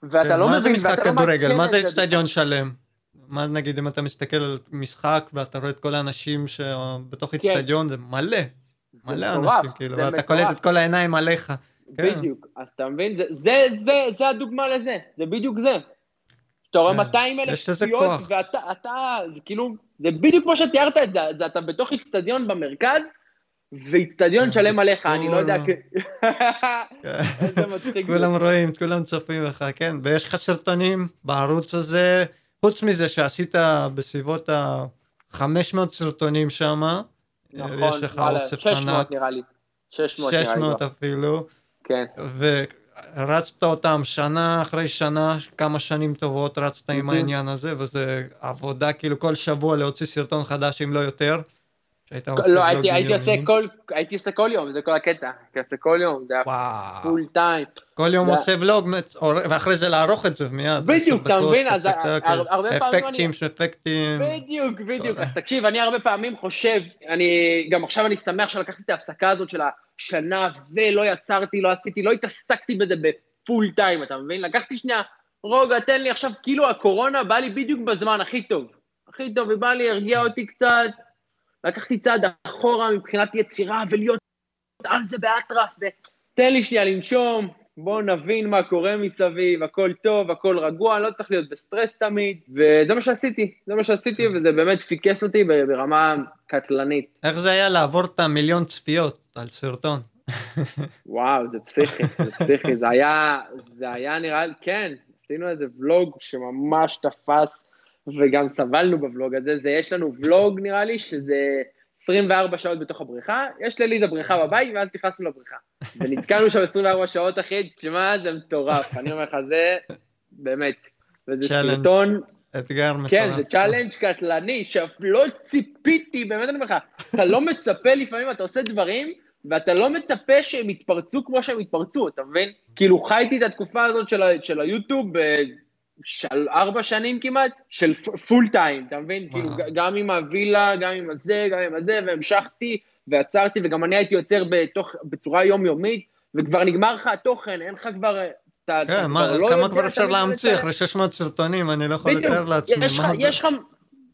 ואתה כן, לא מה זה מבין, משחק ואתה לא כדורגל? מה זה. אצטדיון שלם? מה נגיד אם אתה מסתכל על משחק ואתה רואה את כל האנשים שבתוך כן. אצטדיון, זה מלא, מלא אנשים, כאילו, ואתה קולט. את כל העיניים עליך. בדיוק, אז אתה מבין? זה הדוגמה לזה, זה בדיוק זה. אתה רואה כן, 200 אלף יש לזה צפיות, כוח. ואתה, אתה, זה כאילו, זה בדיוק כמו שתיארת את זה, זה אתה בתוך איצטדיון במרכז, ואיצטדיון כן, שלם עליך, אני לא יודע, כולם. כ- [LAUGHS] איזה מצחיק זה. כולם רואים, כולם צופים לך, כן, ויש לך סרטונים בערוץ הזה, חוץ מזה שעשית בסביבות ה-500 סרטונים שם, נכון, יש לך אוסף 600 ענק, נראה לי, 600 נראה לי, 600. אפילו, כן, ורצת אותם שנה אחרי שנה, כמה שנים טובות רצת עם. העניין הזה, וזה עבודה כאילו כל שבוע להוציא סרטון חדש, אם לא יותר. שהיית עושה לא, הייתי הייתי עושה. כל, הייתי עושה כל יום, זה כל הקטע, הייתי עושה כל יום, זה היה פול טיים. כל יום עושה ולוג, ואחרי זה לערוך את זה מיד. בדיוק, אתה מבין? אז הרבה פעמים אני- אפקטים, אפקטים. בדיוק, בדיוק. אז תקשיב, אני הרבה פעמים חושב, אני, גם עכשיו אני שמח שלקחתי את ההפסקה הזאת של השנה ולא יצרתי, לא עשיתי, לא התעסקתי בזה בפול טיים, אתה מבין? לקחתי שנייה, רוגע, תן לי עכשיו, כאילו הקורונה באה לי בדיוק בזמן הכי טוב. הכי טוב, היא באה לי, הרגיעה אותי קצת, לקחתי צעד אחורה מבחינת יצירה ולהיות על זה באטרף, ותן לי שנייה לנשום, בואו נבין מה קורה מסביב, הכל טוב, הכל רגוע, לא צריך להיות בסטרס תמיד, וזה מה שעשיתי, זה מה שעשיתי, כן. וזה באמת פיקס אותי ברמה קטלנית. איך זה היה לעבור את המיליון צפיות על סרטון? [LAUGHS] וואו, זה פסיכי, זה פסיכי, זה היה, זה היה נראה כן, עשינו איזה ולוג שממש תפס, וגם סבלנו בוולוג הזה, זה יש לנו ולוג נראה לי, שזה 24 שעות בתוך הבריכה, יש לליזה בריכה בבית, ואז נכנסנו לבריכה. ונתקענו שם 24 שעות, אחי, תשמע, זה מטורף, אני אומר לך, זה באמת, וזה. סרטון, אתגר מטורף. כן, זה challenge קטלני, שלא ציפיתי, באמת אני אומר לך, אתה לא מצפה לפעמים, אתה עושה דברים, ואתה לא מצפה שהם יתפרצו כמו שהם יתפרצו, אתה מבין? כאילו חייתי את התקופה הזאת של, של היוטיוב של ארבע שנים כמעט, של full time, אתה מבין? כאילו, ג- גם עם הווילה, גם עם הזה, גם עם הזה, והמשכתי, ועצרתי, וגם אני הייתי יוצר בתוך, בצורה יומיומית, וכבר נגמר לך התוכן, אין לך כבר... אתה, אתה כן, מה- כבר לא כמה יודע כבר אפשר להמציא. אחרי 600 סרטונים, אני לא יכול לתאר לעצמי. יש לך, מה? יש לך,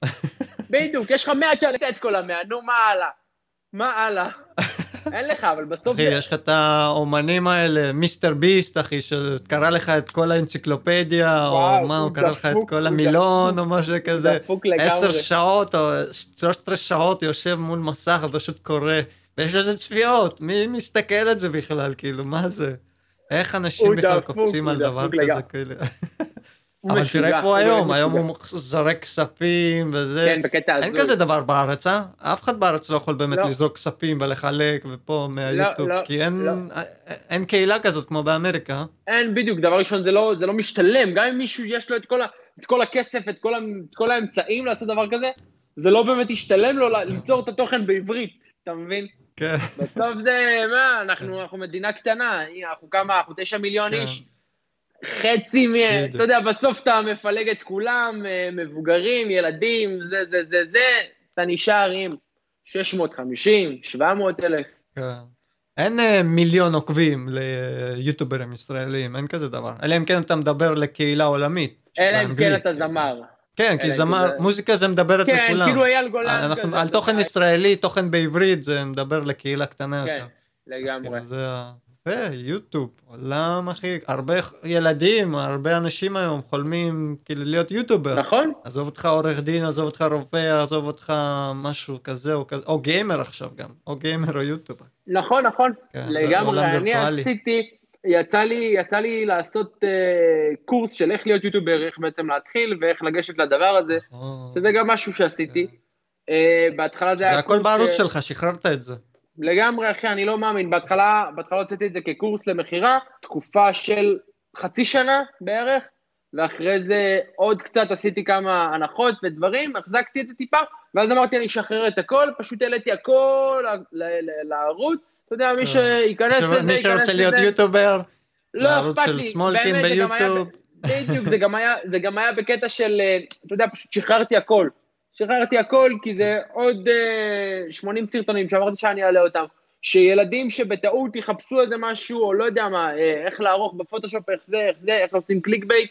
[LAUGHS] בדיוק, יש לך 100 צ'אנל את כל המאה, נו, מה הלאה? מה הלאה? [LAUGHS] אין לך, אבל בסוף אחי. יש לך את האומנים האלה, מיסטר ביסט, אחי, שקרא לך את כל האנציקלופדיה, או מה, הוא קרא לך את כל המילון. או משהו כזה. דפוק לגמרי. עשר שעות, או 13 שעות יושב מול מסך ופשוט קורא, ויש לזה צפיות, מי מסתכל על זה בכלל, כאילו, מה זה? איך אנשים בכלל קופצים על דבר כזה. כאילו. [LAUGHS] אבל תראה הוא הוא היום, היום. הוא זורק כספים וזה. כן, בקטע אין הזוי. כזה דבר בארץ, אה? אף אחד בארץ לא יכול באמת לא. לזרוק כספים ולחלק ופה מהיוטיוב, לא, כי אין, לא. אין קהילה כזאת כמו באמריקה. אין, בדיוק, דבר ראשון, זה לא, זה לא משתלם, גם אם מישהו יש לו את כל, ה, את כל הכסף, את כל, ה, את כל האמצעים לעשות דבר כזה, זה לא באמת ישתלם לו ל- ליצור את התוכן בעברית, אתה מבין? כן. בסוף זה, מה, אנחנו, אנחנו מדינה קטנה, אנחנו כמה, אנחנו תשע מיליון כן. איש. חצי מהם. אתה יודע, בסוף אתה מפלג את כולם, אה, מבוגרים, ילדים, זה, זה, זה, זה, אתה נשאר עם 650, 700 אלף. כן. אין אה, מיליון עוקבים ליוטיוברים ישראלים, אין כזה דבר. אלא אם כן אתה מדבר לקהילה עולמית. אלא אם כן. אתה זמר. כן, כי זמר, זה- מוזיקה זה מדברת כן, לכולם. כאילו אייל גולן אנחנו, כזה, על תוכן אתה- ישראלי, תוכן בעברית, זה מדבר לקהילה קטנה כן, יותר. לגמרי. כאילו, זה ה... ויוטיוב, עולם אחי, הרבה ילדים, הרבה אנשים היום חולמים כאילו להיות יוטיובר. נכון? עזוב אותך עורך דין, עזוב אותך רופא, עזוב אותך משהו כזה או כזה, או גיימר עכשיו גם, או גיימר או יוטיובר. נכון, נכון, כן, לגמרי. אני. עשיתי, יצא לי, יצא לי לעשות אה, קורס של איך להיות יוטיובר, איך בעצם להתחיל ואיך לגשת לדבר הזה, נכון. שזה גם משהו שעשיתי. אה, בהתחלה זה זה היה הכל קורס בערוץ ש- שלך, שחררת את זה. לגמרי, אחי, אני לא מאמין. בהתחלה, בהתחלה הוצאתי את זה כקורס למכירה, תקופה של חצי שנה בערך, ואחרי זה עוד קצת עשיתי כמה הנחות ודברים, החזקתי את זה טיפה, ואז אמרתי, אני אשחרר את הכל, פשוט העליתי הכל לערוץ, אתה יודע, מי כן. שייכנס לזה, מי שרוצה להיות לזה. יוטיובר, לא לערוץ אכפת של לי, סמולקין באמת, זה גם היה, ביוטיוב. בדיוק, זה גם היה, זה גם היה בקטע של, אה, אתה יודע, פשוט שחררתי הכל. שחררתי הכל, כי זה עוד אה, 80 סרטונים שאמרתי שאני אעלה אותם. שילדים שבטעות יחפשו איזה משהו, או לא יודע מה, אה, איך לערוך בפוטושופ, איך זה, איך זה, איך עושים click bait,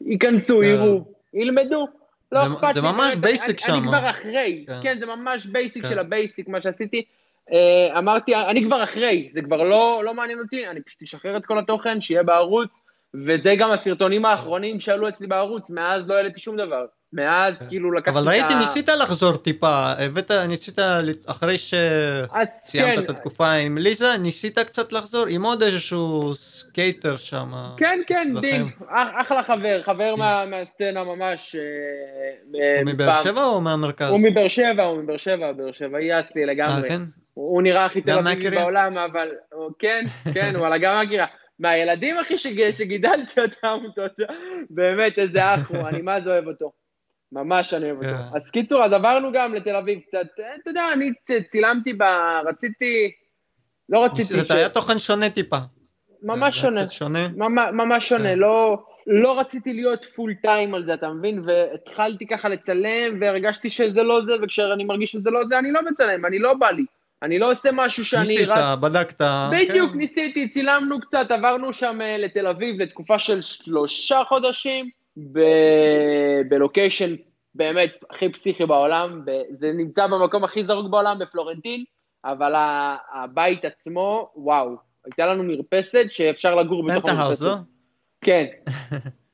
ייכנסו, כן. יראו, ילמדו. לא זה- אכפת זה לי. ממש באמת, basic אני- שם. אני כבר אחרי, כן. כן, זה ממש basic כן. של ה basic, מה שעשיתי. אה, אמרתי, אני כבר אחרי, זה כבר לא, לא מעניין אותי, אני פשוט אשחרר את כל התוכן, שיהיה בערוץ, וזה גם הסרטונים האחרונים שעלו אצלי בערוץ, מאז לא העליתי שום דבר. מאז כן. כאילו לקחתי את אבל ה... ראיתי, ניסית לחזור טיפה, הבאת, ניסית, אחרי שסיימת כן, את התקופה עם ליזה, ניסית קצת לחזור עם עוד איזשהו סקייטר שם. כן, כן, אח- אחלה חבר, חבר מה- מהסצנה ממש. אה, אה, הוא מבאר. שבע או מהמרכז? הוא מבאר שבע, הוא מבאר שבע, באר שבעי אצלי אה, לגמרי. כן? הוא נראה הכי תל אביבי? בעולם, אבל כן, כן, [LAUGHS] וואלה, גם מהקריה. מהילדים, אחי, שג- שגידלתי אותם, [LAUGHS] באמת, איזה אח הוא, אני מה זה אוהב אותו. ממש אני אוהב אותו. כן. אז קיצור, אז עברנו גם לתל אביב קצת, אתה יודע, אני צילמתי ב... רציתי... לא רציתי זה היה תוכן שונה טיפה. ממש שונה. שונה. ממש, ממש שונה, כן. לא, לא רציתי להיות פול טיים על זה, אתה מבין? והתחלתי ככה לצלם, והרגשתי שזה לא זה, וכשאני מרגיש שזה לא זה, אני לא מצלם, אני לא בא לי. אני לא עושה משהו שאני ניסית, רץ... בדקת. בדיוק, כן. ניסיתי, צילמנו קצת, עברנו שם אה, לתל אביב לתקופה של שלושה חודשים, ב... בלוקיישן באמת הכי פסיכי בעולם, ב... זה נמצא במקום הכי זרוק בעולם, בפלורנטין, אבל. הבית עצמו, וואו, הייתה לנו מרפסת שאפשר לגור בתוך פנטהאוס, לא? כן,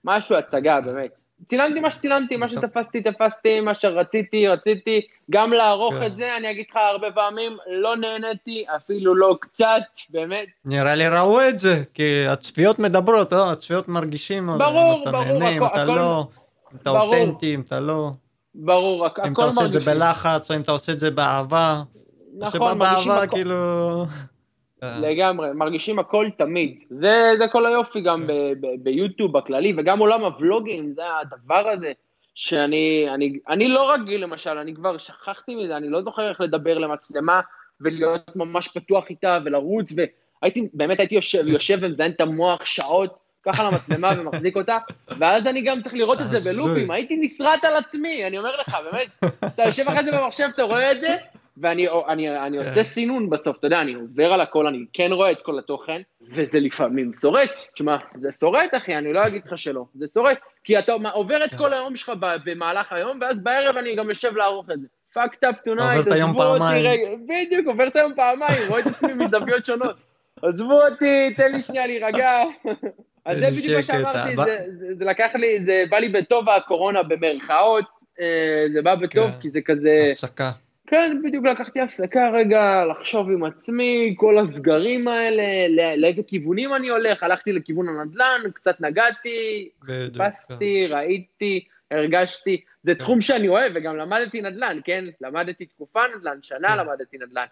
משהו הצגה, באמת. צילמתי מה שצילמתי, מה. שתפסתי, תפסתי, מה שרציתי, רציתי. גם לערוך כן. את זה, אני אגיד לך הרבה פעמים, לא נהניתי, אפילו לא קצת, באמת. נראה לי ראו את זה, כי הצפיות מדברות, לא? הצפיות מרגישים, ברור, אתה ברור, נהנה, אם הכל- אתה הכל- לא, אם אתה. אותנטי, אם אתה לא, ברור, הכ- אם אתה הכל עושה את זה מרגישים. בלחץ, או אם אתה עושה את זה באהבה. נכון, מרגישים הכל. כאילו... אה, לגמרי, מרגישים הכל תמיד. זה, זה כל היופי גם ב, ב, ביוטיוב בכללי, וגם עולם הוולוגים, זה הדבר הזה, שאני אני, אני לא רגיל למשל, אני כבר שכחתי מזה, אני לא זוכר איך לדבר למצלמה ולהיות ממש פתוח איתה ולרוץ, והייתי, באמת הייתי יושב, יושב ומזיין את המוח שעות, ככה למצלמה [LAUGHS] ומחזיק אותה, ואז אני גם צריך לראות את זה הזוי. בלופים, הייתי נסרט על עצמי, אני אומר לך, באמת, אתה יושב אחרי זה במחשב, אתה רואה את זה, ואני אני, אני עושה סינון בסוף, אתה יודע, אני עובר על הכל, אני כן רואה את כל התוכן, וזה לפעמים שורט. תשמע, זה שורט, אחי, אני לא אגיד לך שלא, זה שורט. כי אתה עובר את כל היום שלך במהלך היום, ואז בערב אני גם יושב לערוך את זה. fucked up tonight, עזבו אותי. רגע, בדיוק, עובר את היום פעמיים, רואה את עצמי מזוויות שונות. עזבו אותי, תן לי שנייה להירגע. [LAUGHS] אז זה בדיוק מה שאמרתי, הבא- זה, זה, זה לקח לי, זה בא לי בטוב הקורונה במרכאות, אה, זה בא בטוב, כן. כי זה כזה... הפסקה. כן, בדיוק לקחתי הפסקה רגע לחשוב עם עצמי, כל הסגרים האלה, לא- לאיזה כיוונים אני הולך, הלכתי לכיוון הנדל"ן, קצת נגעתי, חיפשתי, ראיתי, הרגשתי, זה כן. תחום שאני אוהב, וגם למדתי נדל"ן, כן? למדתי תקופה נדל"ן, שנה כן. למדתי נדל"ן.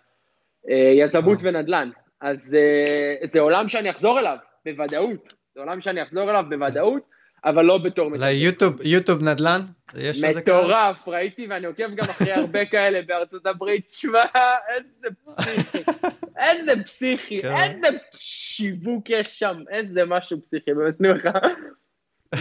אה, יזמות אה. ונדל"ן. אז אה, זה עולם שאני אחזור אליו, בוודאות. זה עולם שאני אחזור אליו בוודאות, אבל לא בתור מתווך. ליוטיוב, יוטיוב נדל"ן? יש? מטורף, ראיתי ואני עוקב גם אחרי הרבה כאלה בארצות הברית, שמע, איזה פסיכי, איזה פסיכי, כן. איזה שיווק יש שם, איזה משהו פסיכי, באמת, נו לך,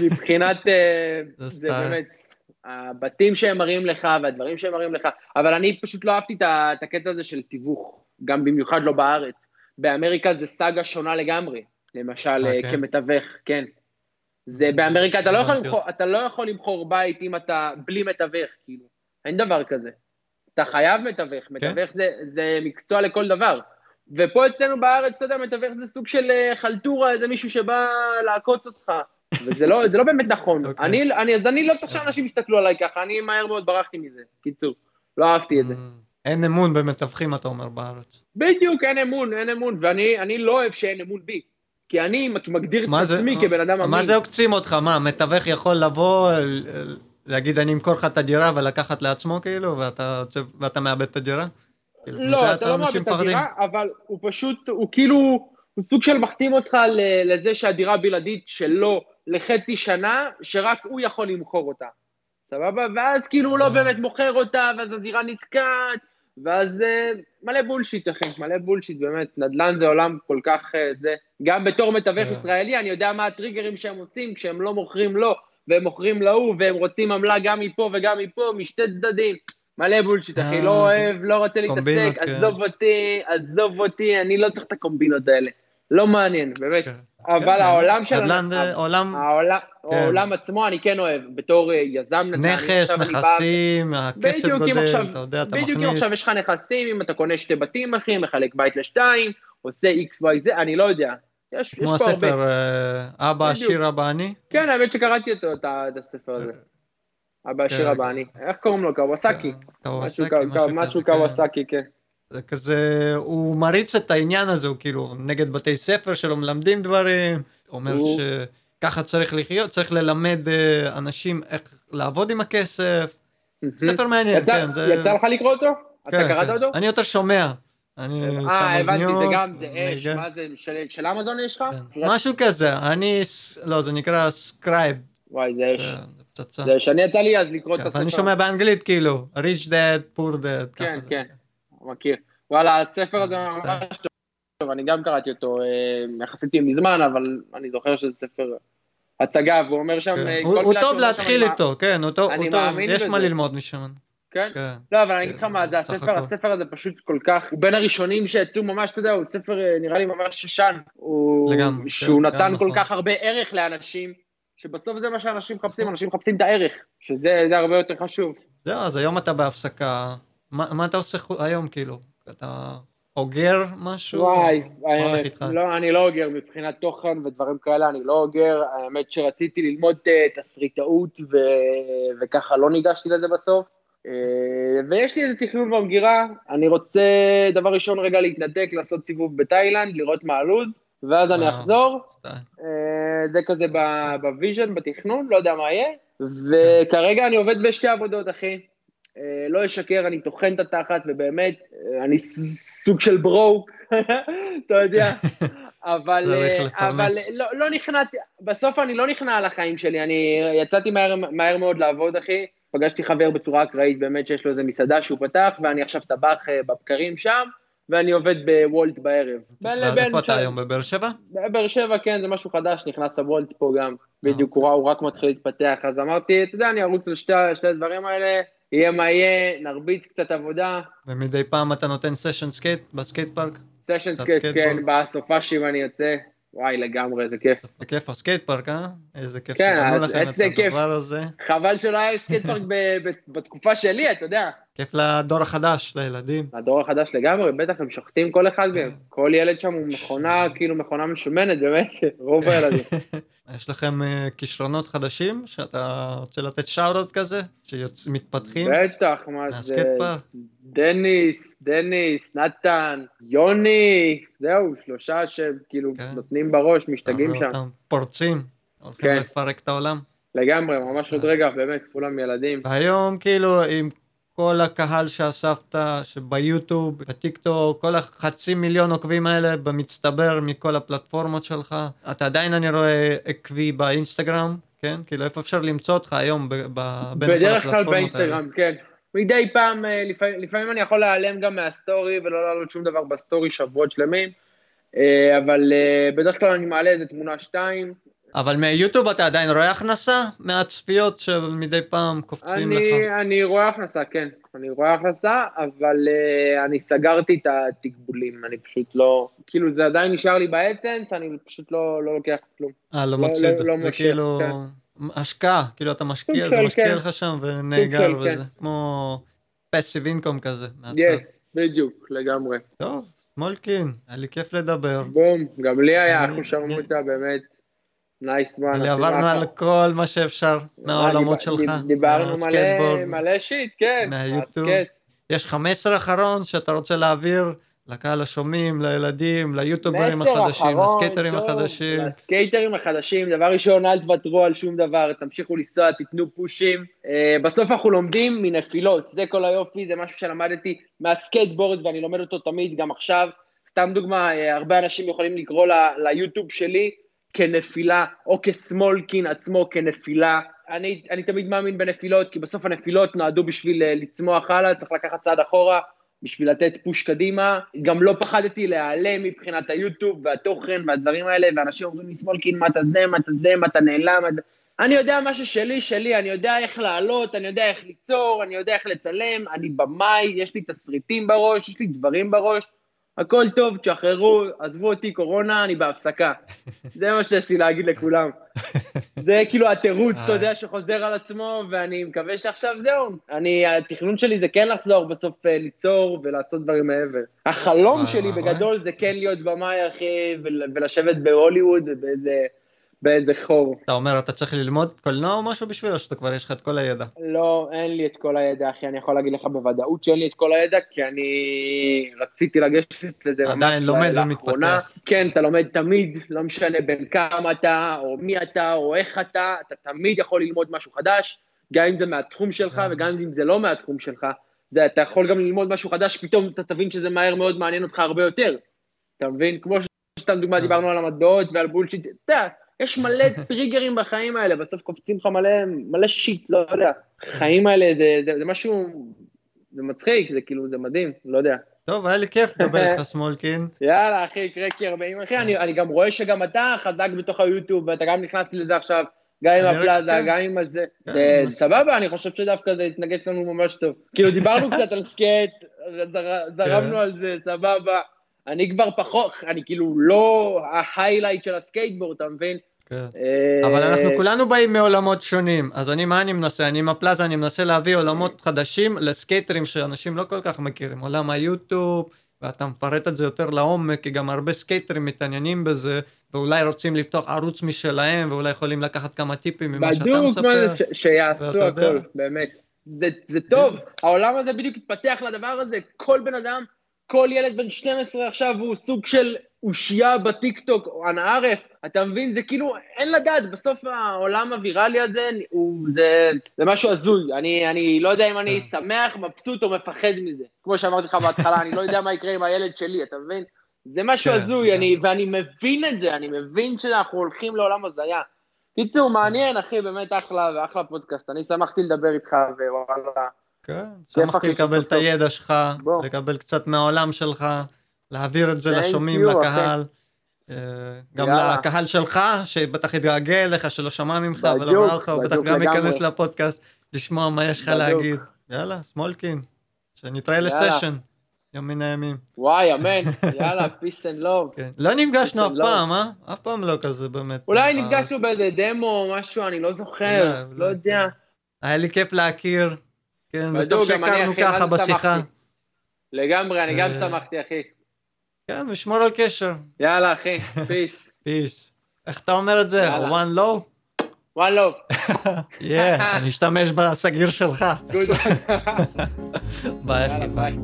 מבחינת, אה, זה. באמת, הבתים שהם מראים לך והדברים שהם מראים לך, אבל אני פשוט לא אהבתי את הקטע הזה של תיווך, גם במיוחד לא בארץ. באמריקה זה סאגה שונה לגמרי, למשל, אה, אה, כן? כמתווך, כן. זה באמריקה, אתה לא, יכול למכור, אתה לא יכול למכור בית אם אתה בלי מתווך, כאילו. אין דבר כזה. אתה חייב מתווך, כן. מתווך זה, זה מקצוע לכל דבר. ופה אצלנו בארץ, אתה יודע, מתווך זה סוג של אה, חלטורה, איזה מישהו שבא לעקוץ אותך. וזה לא, לא באמת נכון. אוקיי. אני, אני, אז אני לא צריך שאנשים יסתכלו עליי ככה, אני מהר מאוד ברחתי מזה. קיצור, לא אהבתי את זה. Mm, אין אמון במתווכים, אתה אומר, בארץ. בדיוק, אין אמון, אין אמון, ואני אני לא אוהב שאין אמון בי. כי אני מגדיר את מה זה- עצמי כבן אדם אמין. מה זה עוקצים אותך? מה, מתווך יכול לבוא, להגיד אני אמכור לך את הדירה ולקחת לעצמו כאילו, ואתה יוצא- ואתה מאבד את הדירה? כאילו, לא, אתה לא אנשים מאבד את? הדירה, אבל הוא פשוט, הוא כאילו, הוא סוג של מחתים אותך לזה שהדירה בלעדית שלו לחצי שנה, שרק הוא יכול למכור אותה. סבבה? ואז כאילו הוא לא אה. באמת מוכר אותה, ואז הדירה נתקעת, ואז אה, מלא בולשיט, אחי, מלא בולשיט, באמת. נדל"ן זה עולם כל כך, אה, זה... גם בתור מתווך כן. ישראלי, אני יודע מה הטריגרים שהם עושים כשהם לא מוכרים לו, והם מוכרים להוא, והם רוצים עמלה גם מפה וגם מפה, משתי צדדים. מלא בולשיט, אחי, אה, לא אוהב, לא רוצה להתעסק, כן. עזוב אותי, עזוב אותי, אני לא צריך את הקומבינות האלה. לא מעניין, באמת. כן. אבל כן, העולם של... נדל"ן זה עולם, העולם, כן. העולם עצמו אני כן אוהב, בתור אה, יזם נדל"ן. נכס, אני נכסים, הכסף גודל, אתה יודע, אתה בדיוק אם מכניס. עכשיו יש לך נכסים, אם אתה קונה שתי בתים, אחי, מחלק בית לשתיים, עושה XYZ, אני לא יודע. יש, יש כמו פה הרבה. הספר אה, אבא. עשיר אבא עני. כן, האמת שקראתי אותו, את הספר הזה. אבא כן, כן. הבא, אני. איך קוראים לו? קוואסקי. משהו קוואסקי, כן. כן. זה כזה, הוא מריץ את העניין הזה, הוא כאילו נגד בתי ספר שלא מלמדים דברים, אומר הוא- שככה צריך לחיות, צריך ללמד אה, אנשים איך לעבוד עם הכסף. ספר מעניין, יצא- כן, זה... יצא לך לקרוא אותו? אתה כן, קראת כן. אותו? אני יותר שומע. אני אה, הבנתי, זה גם, זה אש, נהיגה. מה זה, של- של אמזון יש לך? כן. משהו כזה, אני, לא, זה נקרא Scribd. וואי, זה אש. זה פצצה. זה שאני יצא לי אז לקרוא את כן, הספר. ואני שומע באנגלית כאילו, rich dad, poor dad. כן. כן, מכיר. וואלה, הספר הזה אה, ממש טוב, אני גם קראתי אותו אה, יחסית מזמן, אבל אני זוכר שזה ספר הצגה, והוא אומר שם... כן. אה, הוא טוב להתחיל איתו, כן, הוא טוב, הוא יש מה. ללמוד משם. כן? כן. לא, אבל אני אגיד לך מה, זה הספר. הספר הזה פשוט כל כך, הוא בין הראשונים שיצאו ממש, אתה יודע, הוא ספר אה, נראה לי ממש. הוא... לגמרי, שהוא כן, נתן כל נכון. כך הרבה ערך לאנשים, שבסוף זה מה שאנשים מחפשים, אנשים מחפשים את הערך, שזה זה הרבה יותר חשוב. זהו, אז היום אתה בהפסקה, מה מה אתה עושה היום כאילו? אתה אוגר משהו? וואי, האמת? לא, אני לא אוגר מבחינת תוכן ודברים כאלה, אני לא אוגר. האמת שרציתי ללמוד אה, תסריטאות ו... וככה לא ניגשתי לזה בסוף. אה, ויש לי איזה תכנון במגירה, אני רוצה דבר ראשון רגע להתנתק, לעשות סיבוב בתאילנד, לראות מה הלו"ז, ואז אני. אחזור. אה, זה כזה ב vision, בתכנון, לא יודע מה יהיה. וכרגע אני עובד בשתי עבודות, אחי. אה, לא אשקר, אני טוחן את התחת, ובאמת, אה, אני סוג של broke, [LAUGHS] אתה יודע. [LAUGHS] אבל, אה. אבל לא, לא נכנעתי, בסוף אני לא נכנע על החיים שלי, אני יצאתי מהר, מהר מאוד לעבוד, אחי. פגשתי חבר בצורה אקראית, באמת שיש לו איזה מסעדה שהוא פתח, ואני עכשיו טבח בבקרים שם, ואני עובד בוולט בערב. בין לבין, איפה אתה היום, בבאר שבע? באר שבע, כן, זה משהו חדש, נכנס הוולט פה גם. בדיוק, הוא רק מתחיל להתפתח, אז אמרתי, אתה יודע, אני ארוץ לשתי שתי הדברים האלה, יהיה מה יהיה, נרביץ קצת עבודה, ומדי פעם אתה נותן סשן סקייט בסקייט פארק? סשן סקייט. כן, בסופאשים אני יוצא, וואי, לגמרי, זה כיף. זה כיף הסקייט פארק, אה? איזה כיף כן, איזה כיף. חבל שלא היה סקייט פארק בתקופה שלי, אתה יודע. כיף לדור החדש, לילדים. הדור החדש לגמרי, בטח הם שוחטים כל אחד כן. מהם. כל ילד שם הוא מכונה, כאילו מכונה משומנת, באמת, רוב הילדים. [LAUGHS] יש לכם אה, כישרונות חדשים שאתה רוצה לתת shout כזה? שמתפתחים? בטח, מה זה... דניס, דניס, נתן, יוני, זהו, שלושה שכאילו כן. נותנים בראש, משתגעים שם. פורצים, הולכים כן. לפרק את העולם. לגמרי, ממש עוד רגע, באמת, כולם ילדים. והיום כאילו עם כל הקהל שאספת, שביוטיוב, בטיק טוק, כל החצי מיליון עוקבים האלה במצטבר מכל הפלטפורמות שלך, אתה עדיין אני רואה עקבי באינסטגרם, כן? כאילו איפה אפשר למצוא אותך היום ב- ב- בין בדרך כלל האלה? באינסטגרם, כן. מדי פעם, אה, לפעמים, לפעמים אני יכול להיעלם גם מהסטורי ולא לעלות שום דבר בסטורי שבועות שלמים, אה, אבל אה, בדרך כלל אני מעלה איזה תמונה שתיים. אבל מיוטיוב אתה עדיין רואה הכנסה מהצפיות שמדי פעם קופצים לך? אני, אני רואה הכנסה, כן, אני רואה הכנסה, אבל uh, אני סגרתי את התקבולים, אני פשוט לא, כאילו זה עדיין נשאר לי באדסנס, אני פשוט לא, לא לוקח כלום. אה, לא לא- מוציא לא- את זה. לא זה מושך, כאילו כן. השקעה, כאילו אתה משקיע, זה משקיע כן. לך שם ונהגר של, וזה, כן. כמו פסיב אינקום כזה, מהצד. יס, בדיוק, לגמרי. טוב, סמולקין, היה לי כיף לדבר. בום, גם לי היה אני- אחו שרמוטה, באמת, nice man. לי עברנו על כל מה שאפשר מהעולמות שלך, דיברנו מלא, מלא shit, כן. מהיוטיוב. מהסקייט. יש לך מסר אחרון שאתה רוצה להעביר לקהל השומעים, לילדים, ליוטוברים החדשים, לסקייטרים החדשים. לסקייטרים החדשים, דבר ראשון, אל תוותרו על שום דבר, תמשיכו לנסוע, תיתנו פושים. אה, בסוף אנחנו לומדים מנפילות, זה כל היופי, זה משהו שלמדתי מהסקייטבורד, ואני לומד אותו תמיד, גם עכשיו. סתם דוגמה, אה, הרבה אנשים יכולים לקרוא ליוטיוב שלי כנפילה, או כסמולקין עצמו כנפילה. אני, אני תמיד מאמין בנפילות, כי בסוף הנפילות נועדו בשביל אה, לצמוח הלאה, צריך לקחת צעד אחורה. בשביל לתת פוש קדימה. גם לא פחדתי להיעלם מבחינת היוטיוב והתוכן והדברים האלה, ואנשים אומרים לי, סמולקין, מה אתה זה, מה אתה זה, מה אתה נעלם. אתה-" אני יודע מה ששלי, שלי, אני יודע איך לעלות, אני יודע איך ליצור, אני יודע איך לצלם, אני במאי, יש לי תסריטים בראש, יש לי דברים בראש, הכל טוב, תשחררו, עזבו אותי, קורונה, אני בהפסקה. [LAUGHS] זה מה שיש לי להגיד לכולם. זה כאילו התירוץ, אתה יודע, שחוזר על עצמו, ואני מקווה שעכשיו זהו. אני, התכנון שלי זה כן לחזור בסוף אה, ליצור ולעשות דברים מעבר. החלום שלי בגדול זה כן להיות במאי, אחי, ול- ולשבת בהוליווד באיזה, באיזה חור. אתה אומר, אתה צריך ללמוד קולנוע או משהו בשבילו, שאתה כבר יש לך את כל הידע. לא, אין לי את כל הידע, אחי, אני יכול להגיד לך בוודאות שאין לי את כל הידע, כי אני רציתי לגשת לזה ממש עדיין לומד לאחרונה. ומתפתח. כן, אתה לומד תמיד, לא משנה בין כמה אתה, או מי אתה, או איך אתה, אתה תמיד יכול ללמוד משהו חדש, גם אם זה מהתחום שלך כן. וגם אם זה לא מהתחום שלך. זה, אתה יכול גם ללמוד משהו חדש, פתאום אתה תבין שזה מהר מאוד מעניין אותך הרבה יותר. אתה מבין? כמו שסתם דוגמה, כן. דיברנו על המטבעות ועל בולשיט, אתה יודע, יש מלא [LAUGHS] טריגרים בחיים האלה, בסוף קופצים לך מלא, מלא שיט, לא יודע. החיים האלה זה, זה, זה משהו, זה מצחיק, זה כאילו, זה מדהים, לא יודע. טוב, היה לי כיף לדבר איתך, [LAUGHS] סמולקין. יאללה, אחי, קרקי 40, אחי, אני, אני גם רואה שגם אתה חזק בתוך היוטיוב, ואתה גם נכנסתי לזה עכשיו, גם עם הפלאזה, כן. גם עם הזה. כן. סבבה, אני חושב שדווקא זה התגבש לנו ממש טוב. כאילו, דיברנו [LAUGHS] קצת על סקייט, זר- זרמנו כן. על זה, סבבה. אני כבר פחות, אני כאילו לא ה highlight של הסקייטבורד, אתה מבין? כן. אה, אבל אנחנו כולנו באים מעולמות שונים, אז אני, מה אני מנסה? אני עם הפלאזה, אני מנסה להביא עולמות חדשים לסקייטרים שאנשים לא כל כך מכירים, עולם היוטיוב, ואתה מפרט את זה יותר לעומק, כי גם הרבה סקייטרים מתעניינים בזה, ואולי רוצים לפתוח ערוץ משלהם, ואולי יכולים לקחת כמה טיפים ממה שאתה בדיוק מספר. זה, ש- שיעשו. הכל, באמת. זה, זה טוב, העולם הזה בדיוק התפתח לדבר הזה, כל בן אדם, כל ילד בן 12 עכשיו הוא סוג של אושייה בטיקטוק, אנא ערף, אתה מבין? זה כאילו, אין לדעת, בסוף העולם הוויראלי הזה, הוא, זה, זה משהו הזוי. אני, אני לא יודע אם אני כן. שמח, מבסוט או מפחד מזה. כמו שאמרתי לך בהתחלה, אני לא יודע מה יקרה עם הילד שלי, אתה מבין? זה משהו כן, הזוי, כן. אני, ואני מבין את זה, אני מבין שאנחנו הולכים לעולם הזיה. קיצור, מעניין, אחי, באמת אחלה ואחלה פודקאסט. אני שמחתי לדבר איתך, ווואלה. כן, שמחתי לקבל את. הידע שלך, בוא. לקבל קצת מהעולם שלך, להעביר את זה לשומעים. לקהל. אה, גם. לקהל שלך, שבטח יתגעגע אליך, שלא שמע ממך ולא בדיוק, ראה אותך, הוא בטח גם. ייכנס לפודקאסט, לשמוע מה יש לך. להגיד. יאללה, סמולקין, שנתראה. לסשן, יום מן הימים. וואי, אמן, [LAUGHS] יאללה, peace and love. כן. לא נפגשנו אף. פעם, אה? אף פעם לא כזה באמת. אולי אה, נפגשנו באיזה דמו או משהו, אני לא זוכר, לא יודע. היה לי כיף להכיר, כן, וטוב שהכרנו ככה בשיחה. לגמרי, אני גם אה, שמחתי, אחי. כן, ושמור על קשר. יאללה, אחי, [LAUGHS] פיס. פיש. איך אתה אומר את זה? one low? one love. כן, [LAUGHS] אני אשתמש בסגיר שלך. [LAUGHS] ביי, אחי. ביי.